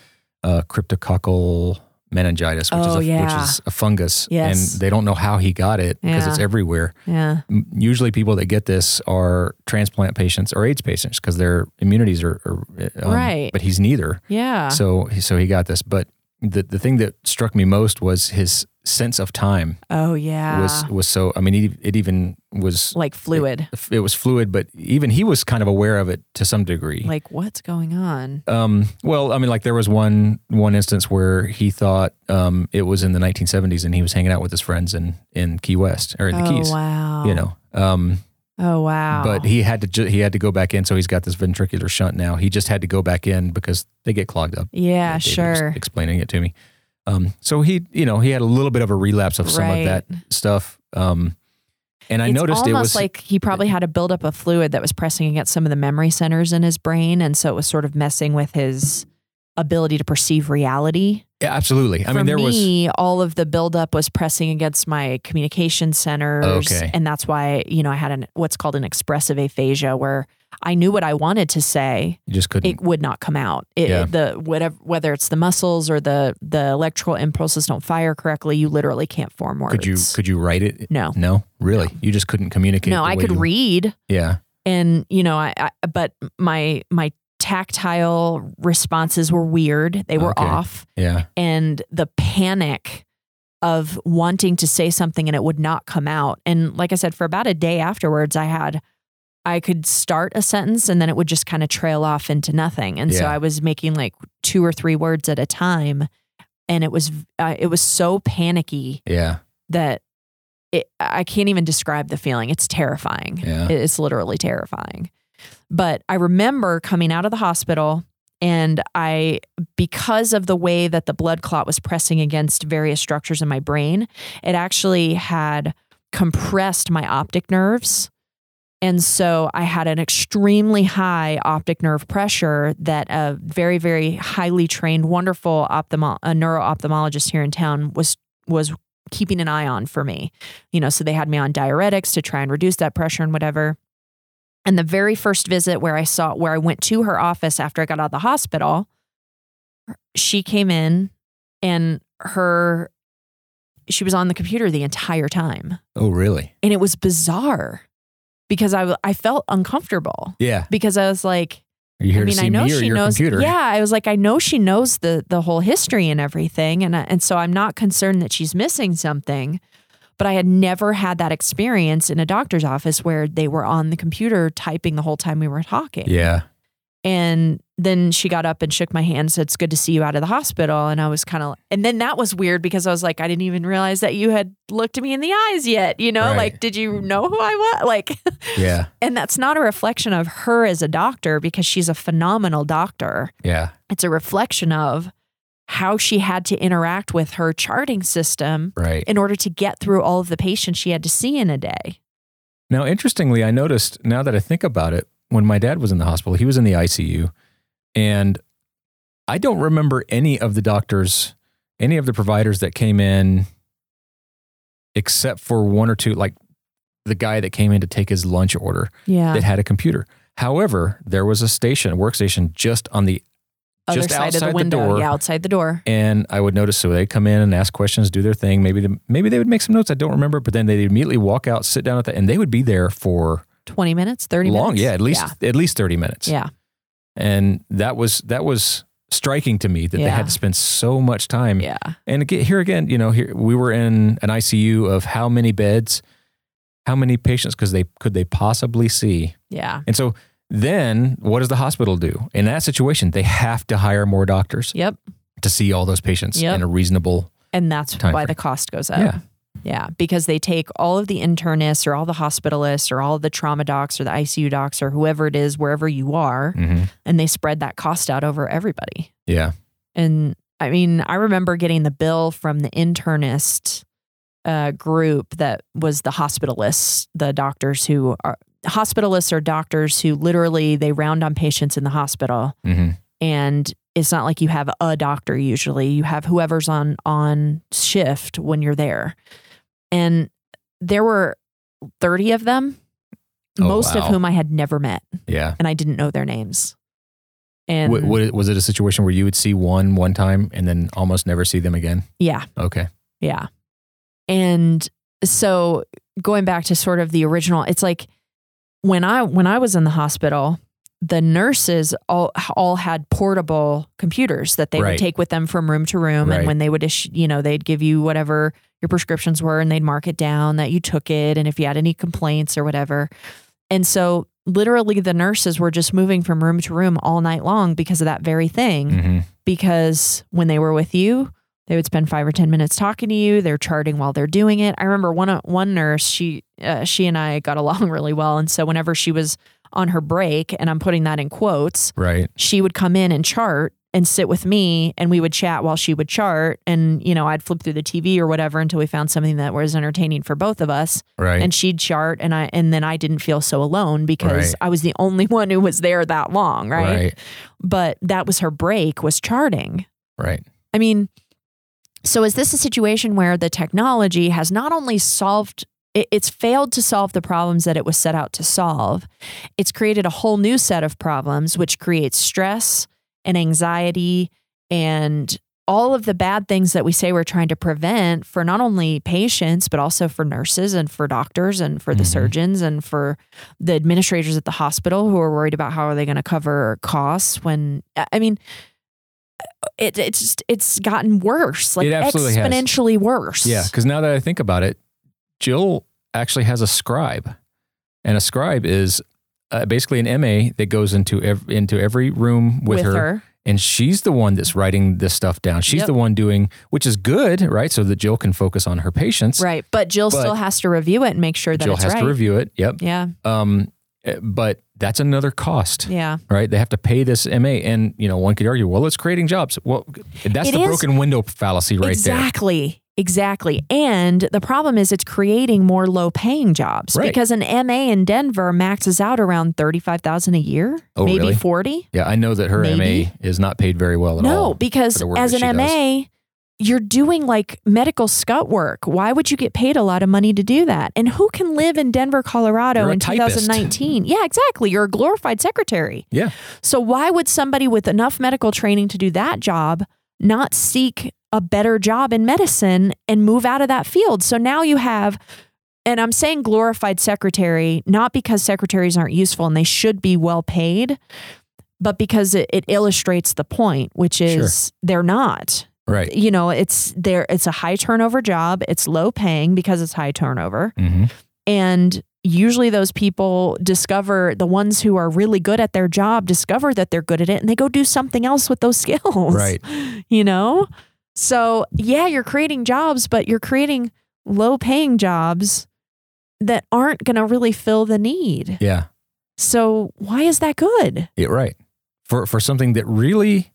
uh, cryptococcal meningitis, which Oh, is a, which is a fungus, Yes. and they don't know how he got it because Yeah. it's everywhere. Yeah. Usually, people that get this are transplant patients or AIDS patients because their immunities are, are um, Right. But he's neither, Yeah. so so he got this. But the the thing that struck me most was his sense of time oh, yeah. was was so. I mean, it, it even was like fluid. it was fluid, but even he was kind of aware of it to some degree. Like, what's going on? Um, well, I mean, like there was one one instance where he thought um, it was in the 1970s, and he was hanging out with his friends in in Key West or in the oh, Keys. wow. You know, um, Oh, wow. but he had to ju- he had to go back in, so he's got this ventricular shunt now. He just had to go back in because they get clogged up. yeah, sure. explaining it to me. Um, so he, you know, he had a little bit of a relapse of some Right. of that stuff. Um, and I it's noticed it was like he probably had a buildup of fluid that was pressing against some of the memory centers in his brain. And so it was sort of messing with his ability to perceive reality. yeah, absolutely. I For mean, there was me, all of the buildup was pressing against my communication centers. Okay. And that's why, you know, I had an what's called an expressive aphasia where I knew what I wanted to say. you just couldn't. It would not come out. It, Yeah. the whatever whether it's the muscles or the the electrical impulses don't fire correctly, you literally can't form words. could you could you write it? No. No, really. You just couldn't communicate. No, the I way could you- read Yeah. and you know, I, I but my my tactile responses were weird. They were Okay. off Yeah. and the panic of wanting to say something and it would not come out. And like I said, for about a day afterwards, I had, I could start a sentence and then it would just kind of trail off into nothing. And so I was making like two or three words at a time. And it was, uh, it was so panicky Yeah. that it, I can't even describe the feeling. It's terrifying. Yeah. It's literally terrifying. But I remember coming out of the hospital and I, because of the way that the blood clot was pressing against various structures in my brain, it actually had compressed my optic nerves. And so I had an extremely high optic nerve pressure that a very, very highly trained, wonderful ophthalmo- a neuro ophthalmologist here in town was was keeping an eye on for me. You know, so they had me on diuretics to try and reduce that pressure and whatever. And the very first visit where I saw where I went to her office after I got out of the hospital, she came in and her she was on the computer the entire time. Oh, really? And it was bizarre because I I felt uncomfortable Yeah. because I was like Are you here I mean, to see I know me or she your knows. computer? Yeah, I was like, I know she knows the the whole history and everything, and I- and so I'm not concerned that she's missing something. But I had never had that experience in a doctor's office where they were on the computer typing the whole time we were talking. Yeah. And then she got up and shook my hand, and said, "It's good to see you out of the hospital." And I was kind of, and then that was weird because I was like, I didn't even realize that you had looked me in the eyes yet. You know, Right. like, did you know who I was? Like, Yeah. and that's not a reflection of her as a doctor because she's a phenomenal doctor Yeah. it's a reflection of how she had to interact with her charting system Right. in order to get through all of the patients she had to see in a day. Now, interestingly, I noticed now that I think about it, when my dad was in the hospital, he was in the ICU, and I don't remember any of the doctors, any of the providers that came in, except for one or two, like the guy that came in to take his lunch order Yeah. that had a computer. However, there was a station, a workstation just on the Other just side of outside the the window. door. yeah, outside the door. and I would notice so they come in and ask questions, do their thing. Maybe the, maybe they would make some notes. I don't remember, but then they'd immediately walk out, sit down at that, and they would be there for 20 minutes, 30 long. minutes. Yeah, at least at least thirty minutes. Yeah. and that was that was striking to me that they had to spend so much time. Yeah. And again, here again, you know, here we were in an ICU of how many beds, how many patients, because they could they possibly see, Yeah. and so. Then what does the hospital do? In that situation, they have to hire more doctors Yep. to see all those patients Yep. in a reasonable And that's why frame. the cost goes up. Yeah. Yeah. Because they take all of the internists or all the hospitalists or all the trauma docs or the ICU docs or whoever it is, wherever you are, hmm and they spread that cost out over everybody. Yeah. And I mean, I remember getting the bill from the internist uh, group that was the hospitalists, the doctors who are hospitalists are doctors who literally they round on patients in the hospital hmm and it's not like you have a doctor usually you have whoever's on on shift when you're there and there were 30 of them Oh, most of whom i had never met Yeah. and i didn't know their names and wa- was it a situation where you would see one one time and then almost never see them again? yeah Okay. Yeah. And so going back to sort of the original, it's like when I when I was in the hospital, the nurses all all had portable computers that they Right. would take with them from room to room Right. and when they would issue, you know, they'd give you whatever your prescriptions were and they'd mark it down that you took it and if you had any complaints or whatever. And so literally the nurses were just moving from room to room all night long because of that very thing hmm because when they were with you, they would spend five or ten minutes talking to you. They're charting while they're doing it. I remember one one nurse. She uh, she and I got along really well, and so whenever she was on her break, and I'm putting that in quotes, Right. she would come in and chart and sit with me, and we would chat while she would chart, and you know I'd flip through the TV or whatever until we found something that was entertaining for both of us, Right. and she'd chart, and I and then I didn't feel so alone because Right. I was the only one who was there that long, right? Right. But that was her break was charting. Right. I mean, so is this a situation where the technology has not only solved it's failed to solve the problems that it was set out to solve. It's created a whole new set of problems, which creates stress and anxiety and all of the bad things that we say we're trying to prevent for not only patients, but also for nurses and for doctors and for the Mhm. surgeons and for the administrators at the hospital who are worried about how are they going to cover costs when, I mean, it, it's just it's gotten worse, like absolutely has. exponentially worse. Yeah. Because now that I think about it, Jill actually has a scribe, and a scribe is uh, basically an MA that goes into ev- into every room with, with, her, her. and she's the one that's writing this stuff down. She's Yep. the one doing, which is good, right? So that Jill can focus on her patients. Right. But Jill But- still has to review it and make sure that Jill it's has right. to review it. Yep. yeah. Um, eh, but that's another cost. Yeah. right? They have to pay this MA, and you know, one could argue, well, it's creating jobs. Well, that's It the is- broken window fallacy right there. exactly. Exactly. And the problem is it's creating more low paying jobs Right. because an MA in Denver maxes out around 35,000 a year, Oh, maybe really? 40. Yeah, I know that her Maybe. MA is not paid very well at all. No, because for the work as an MA, you're doing like medical scut work. Why would you get paid a lot of money to do that? And who can live in Denver, Colorado in typist. 2019? Yeah, exactly. You're a glorified secretary. Yeah, So why would somebody with enough medical training to do that job not seek a better job in medicine and move out of that field? So now you have and I'm saying glorified secretary not because secretaries aren't useful and they should be well paid, but because it, it illustrates the point, which is they're not. Right. You know, it's there. It's a high turnover job. It's low paying because it's high turnover, hmm and usually those people discover the ones who are really good at their job discover that they're good at it, and they go do something else with those skills. Right. You know. So yeah, you're creating jobs, but you're creating low paying jobs that aren't going to really fill the need. Yeah. So why is that good? Yeah, right. For for something that really,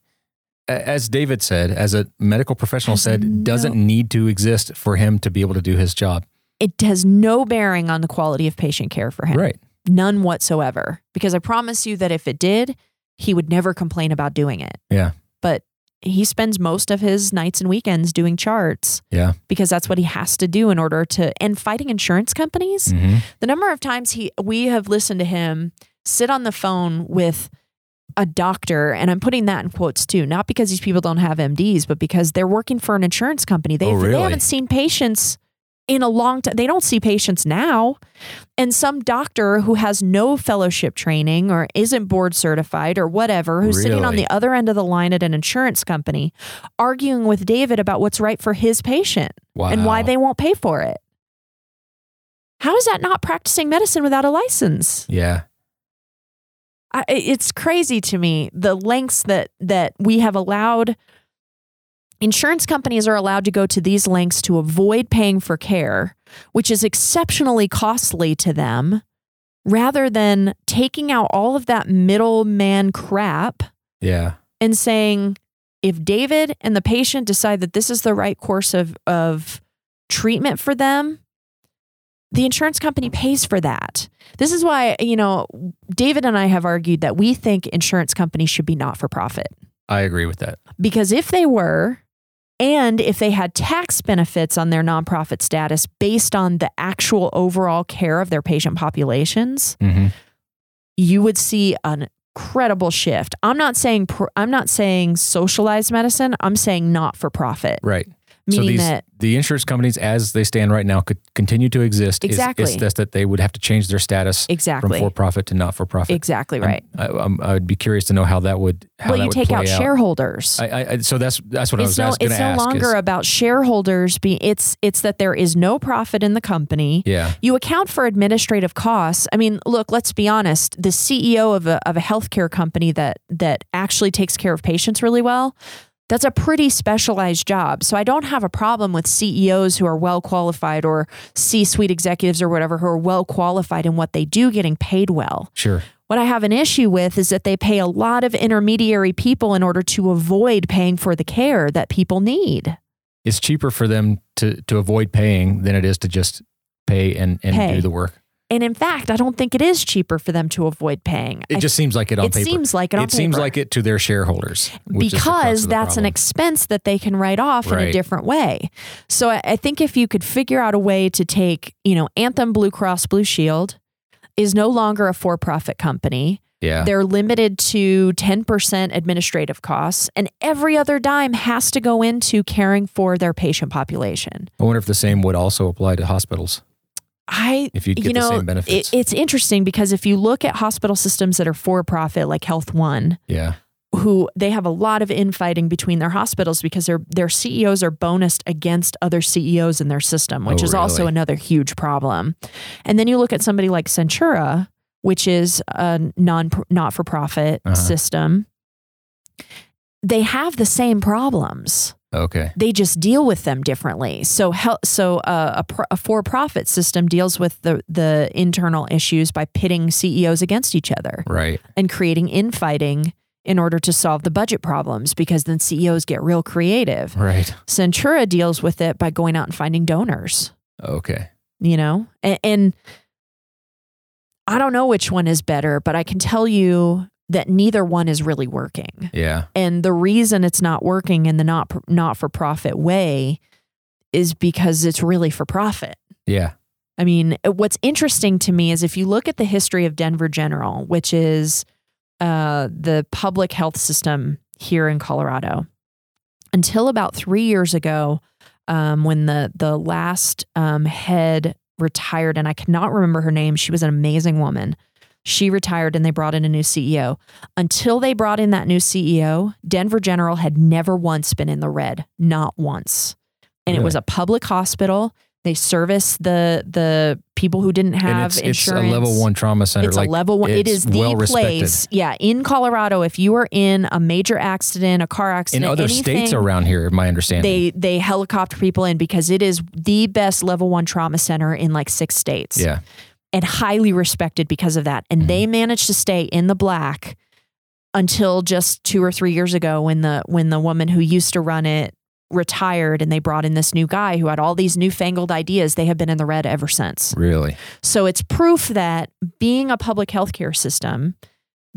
as David said, as a medical professional said, no- doesn't need to exist for him to be able to do his job. It has no bearing on the quality of patient care for him. Right. None whatsoever. Because I promise you that if it did, he would never complain about doing it. Yeah. But he spends most of his nights and weekends doing charts Yeah. because that's what he has to do in order to and fighting insurance companies. hmm The number of times he we have listened to him sit on the phone with a doctor, and I'm putting that in quotes too, not because these people don't have MDs, but because they're working for an insurance company. They, Oh, they haven't seen patients in a long time. They don't see patients now. And some doctor who has no fellowship training or isn't board certified or whatever, who's sitting on the other end of the line at an insurance company, arguing with David about what's right for his patient Wow. and why they won't pay for it. How is that not practicing medicine without a license? Yeah. I, it's crazy to me the lengths that that we have allowed. Insurance companies are allowed to go to these lengths to avoid paying for care, which is exceptionally costly to them, rather than taking out all of that middleman crap Yeah. and saying, if David and the patient decide that this is the right course of, of treatment for them, the insurance company pays for that. This is why, you know, David and I have argued that we think insurance companies should be not for profit. I agree with that. Because if they were, and if they had tax benefits on their nonprofit status based on the actual overall care of their patient populations, hmm you would see an incredible shift. I'm not saying I'm not saying socialized medicine. I'm saying not for profit, Right. Meaning so these that the insurance companies, as they stand right now, could continue to exist. Exactly. It's, just that they would have to change their status exactly, from for profit to not for profit. exactly right. I, I'm- I would be curious to know how that would how well, that you would take play out shareholders. I, I, I- so that's that's what I it's was no, it's no longer is- about shareholders being. It's it's that there is no profit in the company. yeah. You account for administrative costs. I mean, look, let's be honest. The CEO of a of a healthcare company that that actually takes care of patients really well, that's a pretty specialized job. So I don't have a problem with CEOs who are well qualified or C-suite executives or whatever who are well qualified in what they do getting paid well. Sure. What I have an issue with is that they pay a lot of intermediary people in order to avoid paying for the care that people need. It's cheaper for them to to avoid paying than it is to just pay and, and Pay. do the work. And in fact, I don't think it is cheaper for them to avoid paying. It I- just seems like it on it paper. seems like it on it seems like it to their shareholders which is the crux because the that's an expense that they can write off in a different way. So I, I think if you could figure out a way to take, you know, Anthem Blue Cross Blue Shield is no longer a for-profit company. yeah. They're limited to 10% administrative costs, and every other dime has to go into caring for their patient population. I wonder if the same would also apply to hospitals I if you get you know, the same benefits. It, it's interesting because if you look at hospital systems that are for profit, like Health One, yeah. who they have a lot of infighting between their hospitals because their their CEOs are bonused against other CEOs in their system, which Oh, is also another huge problem. And then you look at somebody like Centura, which is a non not for profit Uh-huh. system. They have the same problems. Okay. They just deal with them differently. So, hel- so uh, a, pro- a for-profit system deals with the the internal issues by pitting CEOs against each other Right. and creating infighting in order to solve the budget problems because then CEOs get real creative. Right. Centura deals with it by going out and finding donors, Okay. you know? And, and I don't know which one is better, but I can tell you that neither one is really working. Yeah. And the reason it's not working in the not not for profit way is because it's really for profit. Yeah. I mean, what's interesting to me is if you look at the history of Denver General, which is uh, the public health system here in Colorado, until about three years ago, um, when the the last um, head retired, and I cannot remember her name. She was an amazing woman. She retired and they brought in a new CEO. Until they brought in that new CEO, Denver General had never once been in the red, not once. And it was a public hospital. They service the the people who didn't have it's, it's insurance. a level one trauma center. It's like a level one. It's the well respected. place. Yeah, in Colorado, if you are in a major accident, a car accident, in other anything, states around here, my understanding. they they helicopter people in because it is the best level one trauma center in like six states yeah, and highly respected because of that. And Mm-hmm. they managed to stay in the black until just two or three years ago when the when the woman who used to run it retired and they brought in this new guy who had all these newfangled ideas. They have been in the red ever since. really. So it's proof that being a public healthcare system,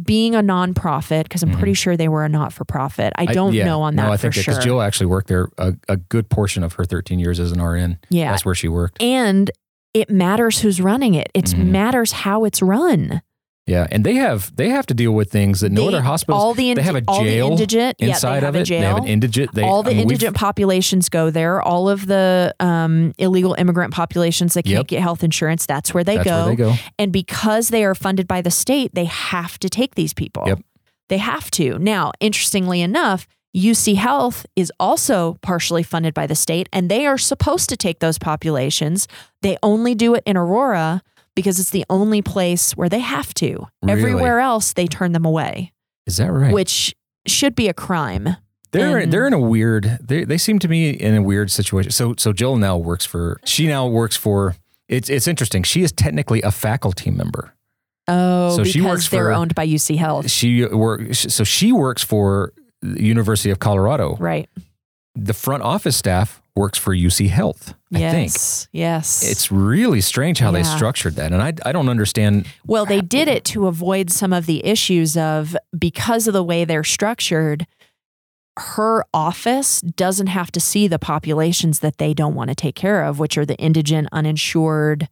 being a nonprofit, because I'm Mhm. pretty sure they were a not for profit. I don't yeah. know on that no, I for think sure. because Jill actually worked there a, a good portion of her 13 years as an RN. yeah. That's where she worked. and it matters who's running it. It Mhm. matters how it's run. Yeah, and they have they have to deal with things that no They- other hospitals. all the they have a jail indigent yeah, inside have of a it. They have an indigent. They, all the I mean, indigent populations go there. All of the um, illegal immigrant populations that can't Yep. get health insurance, that's where they that's go. where they go. And because they are funded by the state, they have to take these people. Yep. They have to. Now, interestingly enough, UC Health is also partially funded by the state, and they are supposed to take those populations. They only do it in Aurora because it's the only place where they have to. Really? Everywhere else, they turn them away, Is that right? which should be a crime. They're And- they're in a weird. They they seem to me in a weird situation. So so Jill now works for. She now works for. It's it's interesting. She is technically a faculty member. Oh, So because she works they're for- owned by UC Health. She works. So she works for the University of Colorado. Right. The front office staff works for UC Health. I think yes. Yes. it's really strange how they structured that, and I I don't understand. Well, they did it to avoid some of the issues of because of the way they're structured, her office doesn't have to see the populations that they don't want to take care of, which are the indigent, uninsured.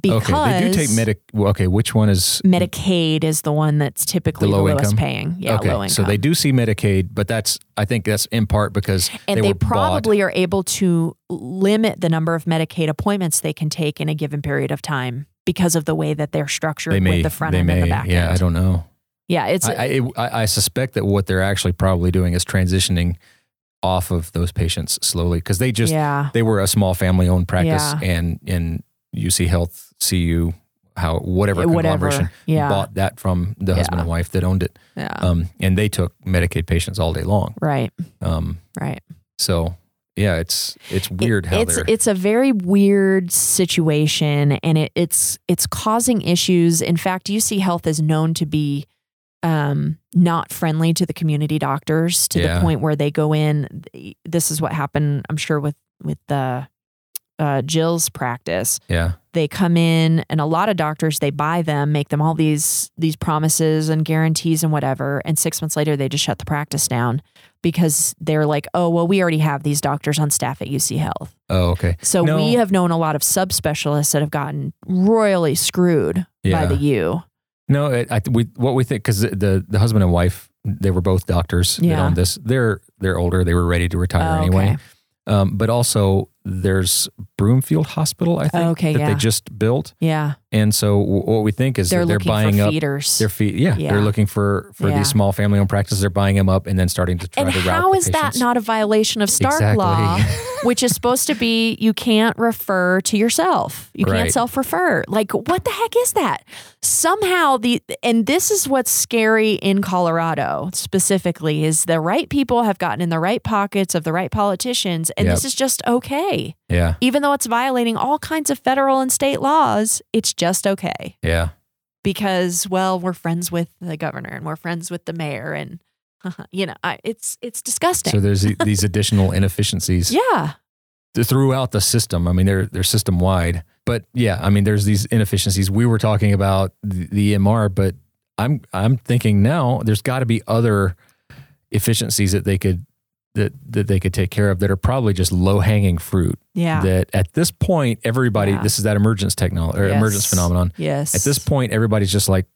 Because okay, they do take medic. Well, okay, which one is Medicaid is the one that's typically The the, low lowest income? paying. Yeah, okay, low income. so they do see Medicaid, but that's I think that's in part because and they, they, were bought- probably are able to limit the number of Medicaid appointments they can take in a given period of time because of the way that they're structured they may with the front end may and the back yeah end. I don't know. yeah, it's I, I I suspect that what they're actually probably doing is transitioning off of those patients slowly because they just yeah. they were a small family owned practice Yeah. and and UC Health CU how whatever conglomeration. Yeah. bought that from the husband Yeah. and wife that owned it yeah. um, and they took Medicaid patients all day long right. um, Right. so yeah it's it's weird how it's they're it's a very weird situation and it, it's it's causing issues. In fact, UC Health is known to be um, not friendly to the community doctors to Yeah. the point where they go in. This is what happened, I'm sure, with with the uh, Jill's practice. yeah They come in, and a lot of doctors they buy them, make them all these these promises and guarantees and whatever, and six months later they just shut the practice down because they're like, oh well, we already have these doctors on staff at UC Health. oh okay So No. we have known a lot of subspecialists that have gotten royally screwed by the U. No, it, I, we what we think because the the husband and wife they were both doctors that Yeah. owned this. They're they're older. They were ready to retire Oh, anyway. okay. Um, but also there's Broomfield Hospital, I think, Okay, that yeah. they just built, Yeah, and so what we think is they're they're buying up feeders. their feet. Yeah, Yeah. they're looking for for Yeah. these small family owned practices. They're buying them up and then starting to try and to route how the that not a violation of Stark Exactly. Law, which is supposed to be you can't refer to yourself. You Right. can't self-refer. Like what the heck is that? Somehow the and this is what's scary in Colorado specifically is the right people have gotten in the right pockets of the right politicians and Yep. this is just okay. Yeah, Even though it's violating all kinds of federal and state laws, it's just okay. yeah, because well we're friends with the governor and we're friends with the mayor and you know I, it's it's disgusting so there's these additional inefficiencies yeah throughout the system. I mean, they're they're system wide, but yeah, I mean, there's these inefficiencies. We were talking about the, the EMR, but I'm I'm thinking now there's got to be other efficiencies that they could that that they could take care of that are probably just low hanging fruit. yeah That at this point, everybody Yeah. this is that emergence technology or Yes. emergence phenomenon. yes At this point, everybody's just like,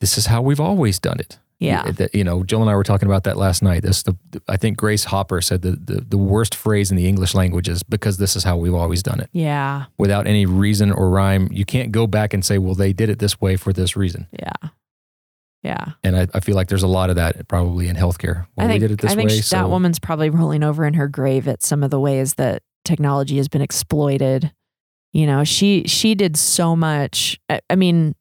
this is how we've always done it. Yeah. You know, Jill and I were talking about that last night. This, the, I think Grace Hopper said the, the the worst phrase in the English language is because this is how we've always done it, Yeah. without any reason or rhyme. You can't go back and say, well, they did it this way for this reason. Yeah. Yeah. And I, I feel like there's a lot of that probably in healthcare. Well, I think we did it this I think way. sh- that woman's probably rolling over in her grave at some of the ways that technology has been exploited. You know, she she did so much. I, I mean,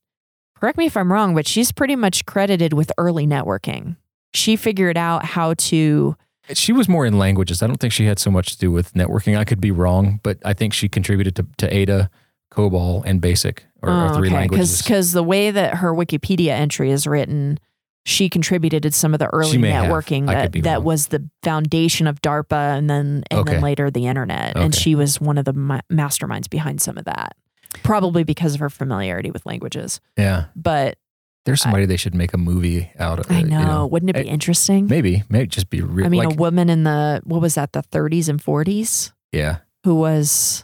correct me if I'm wrong, but she's pretty much credited with early networking. She figured out how to she was more in languages. I don't think she had so much to do with networking. I could be wrong, but I think she contributed to, to Ada, COBOL, and BASIC, or, or oh, three languages. Because the way that her Wikipedia entry is written, she contributed to some of the early may have. networking that, that was the foundation of DARPA and then and Okay. then later the internet. And she was one of the ma- masterminds behind some of that. Probably because of her familiarity with languages. yeah, But there's somebody they should make a movie out of. I you know, wouldn't it be Hey, interesting? Maybe, maybe just be real. I mean, like, a woman in the what was that, the 30s and 40s, yeah, who was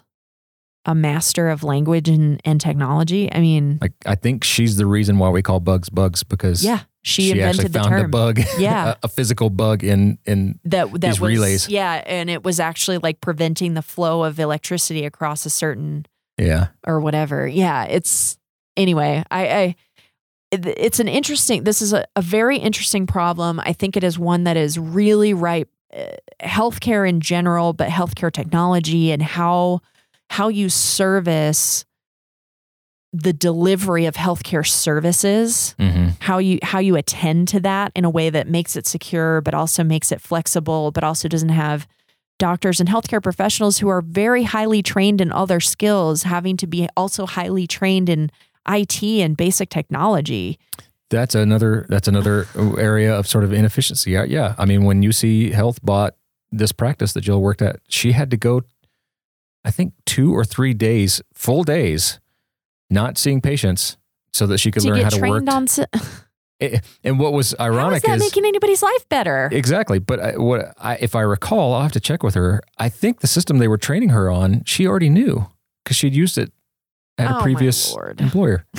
a master of language and, and technology. I mean, like I think she's the reason why we call bugs bugs because yeah, she, she, actually invented the found a term. bug, Yeah. a, a physical bug in in that that these was relays. yeah, and it was actually like preventing the flow of electricity across a certain yeah, or whatever. Yeah, it's anyway. I, I it's an interesting. This is a, a very interesting problem. I think it is one that is really ripe. Uh, healthcare in general, but healthcare technology and how how you service the delivery of healthcare services hmm how you how you attend to that in a way that makes it secure but also makes it flexible but also doesn't have doctors and healthcare professionals who are very highly trained in other skills having to be also highly trained in IT and basic technology. that's another that's another area of sort of inefficiency. Yeah, yeah. I mean, when UC Health bought this practice that Jill worked at, she had to go, I think, two or three days, full days, not seeing patients, so that she could to learn how to work. on si- Eh, And what was how is ironic that is making anybody's life better? exactly. But I, what I, if I recall, I'll have to check with her. I think the system they were training her on, she already knew because she'd used it at Oh, a previous employer.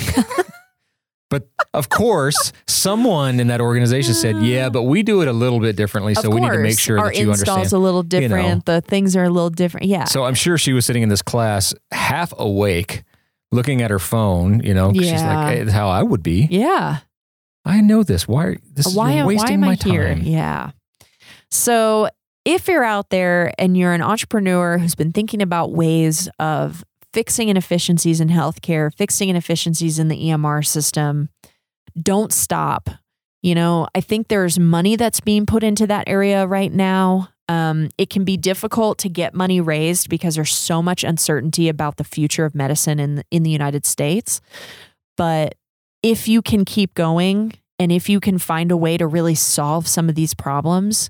but of course, someone in that organization said, "Yeah, but we do it a little bit differently, so of we need to make sure that you understand." Our install's understand." a little you know. different. the things are a little different. Yeah. So I'm sure she was sitting in this class, half awake, looking at her phone. You know, 'cause she's like, hey, how I would be." yeah. I know this. Why? Are, this why, you're wasting why am my I here? time. Yeah. So if you're out there and you're an entrepreneur who's been thinking about ways of fixing inefficiencies in healthcare, fixing inefficiencies in the EMR system, don't stop. You know, I think there's money that's being put into that area right now. Um, it can be difficult to get money raised because there's so much uncertainty about the future of medicine in in the United States. But if you can keep going and if you can find a way to really solve some of these problems,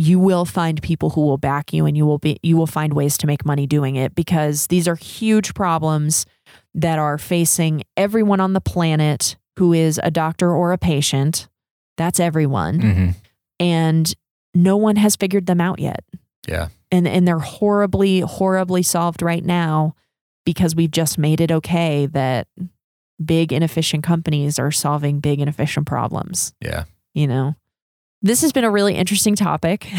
you will find people who will back you and you will be you will find ways to make money doing it because these are huge problems that are facing everyone on the planet who is a doctor or a patient. That's everyone. hmm And no one has figured them out yet. Yeah. And and they're horribly horribly solved right now because we've just made it okay that big inefficient companies are solving big inefficient problems Yeah. you know this has been a really interesting topic.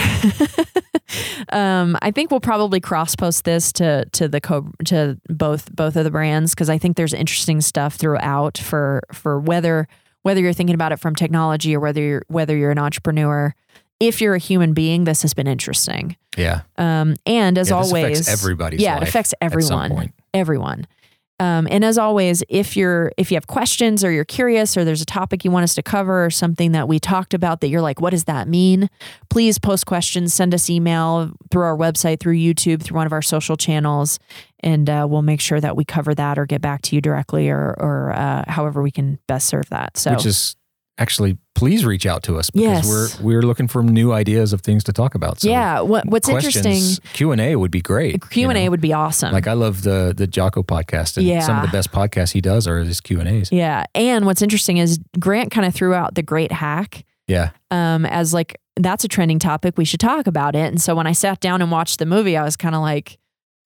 Um, i think we'll probably cross post this to to the co to both both of the brands because i think there's interesting stuff throughout for for whether whether you're thinking about it from technology or whether you're whether you're an entrepreneur. If you're a human being this has been interesting. Yeah. um, and as Yeah, always affects everybody's yeah it life affects at some everyone. everyone. Um, and as always, if you're if you have questions or you're curious or there's a topic you want us to cover or something that we talked about that you're like, what does that mean? Please post questions, send us email through our website, through YouTube, through one of our social channels, and uh, we'll make sure that we cover that or get back to you directly or or uh, however we can best serve that. So Which is actually, please reach out to us because Yes. we're we're looking for new ideas of things to talk about. So yeah, what what's interesting? Q and A would be great. Q and A know. would be awesome. Like I love the the Jocko podcast, and some of the best podcasts he does are his Q and A's. yeah, and what's interesting is Grant kind of threw out the great hack. Yeah, um, as like that's a trending topic. We should talk about it. And so when I sat down and watched the movie, I was kind of like,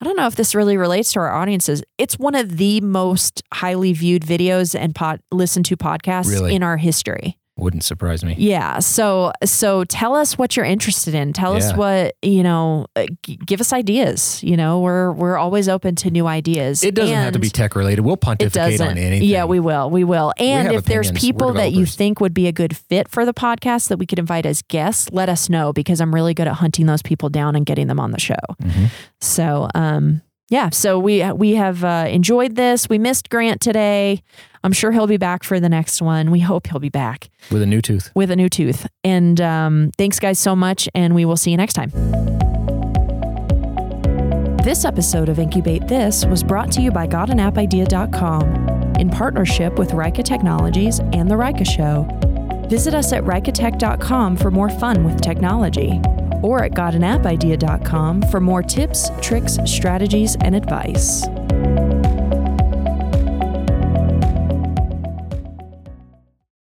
I don't know if this really relates to our audiences. It's one of the most highly viewed videos and pod listened to podcasts Really? in our history. Wouldn't surprise me. Yeah. So so tell us what you're interested in. Tell us what you know. uh, g- give us ideas. You know, we're we're always open to new ideas. It doesn't have to be tech related. We'll pontificate on anything. Yeah, we will. We will. And have if there's opinions. We're people that you think would be a good fit for the podcast that we could invite as guests, let us know because I'm really good at hunting those people down and getting them on the show. Mhm. So, um, yeah, so we we have uh, enjoyed this. We missed Grant today. I'm sure he'll be back for the next one. We hope he'll be back with a new tooth. with a new tooth. And um, thanks, guys, so much. And we will see you next time. This episode of Incubate This was brought to you by GotAnAppIdea.com in partnership with Raika Technologies and The Raika Show. Visit us at RaikaTech.com for more fun with technology or at gotanappidea.com for more tips, tricks, strategies, and advice.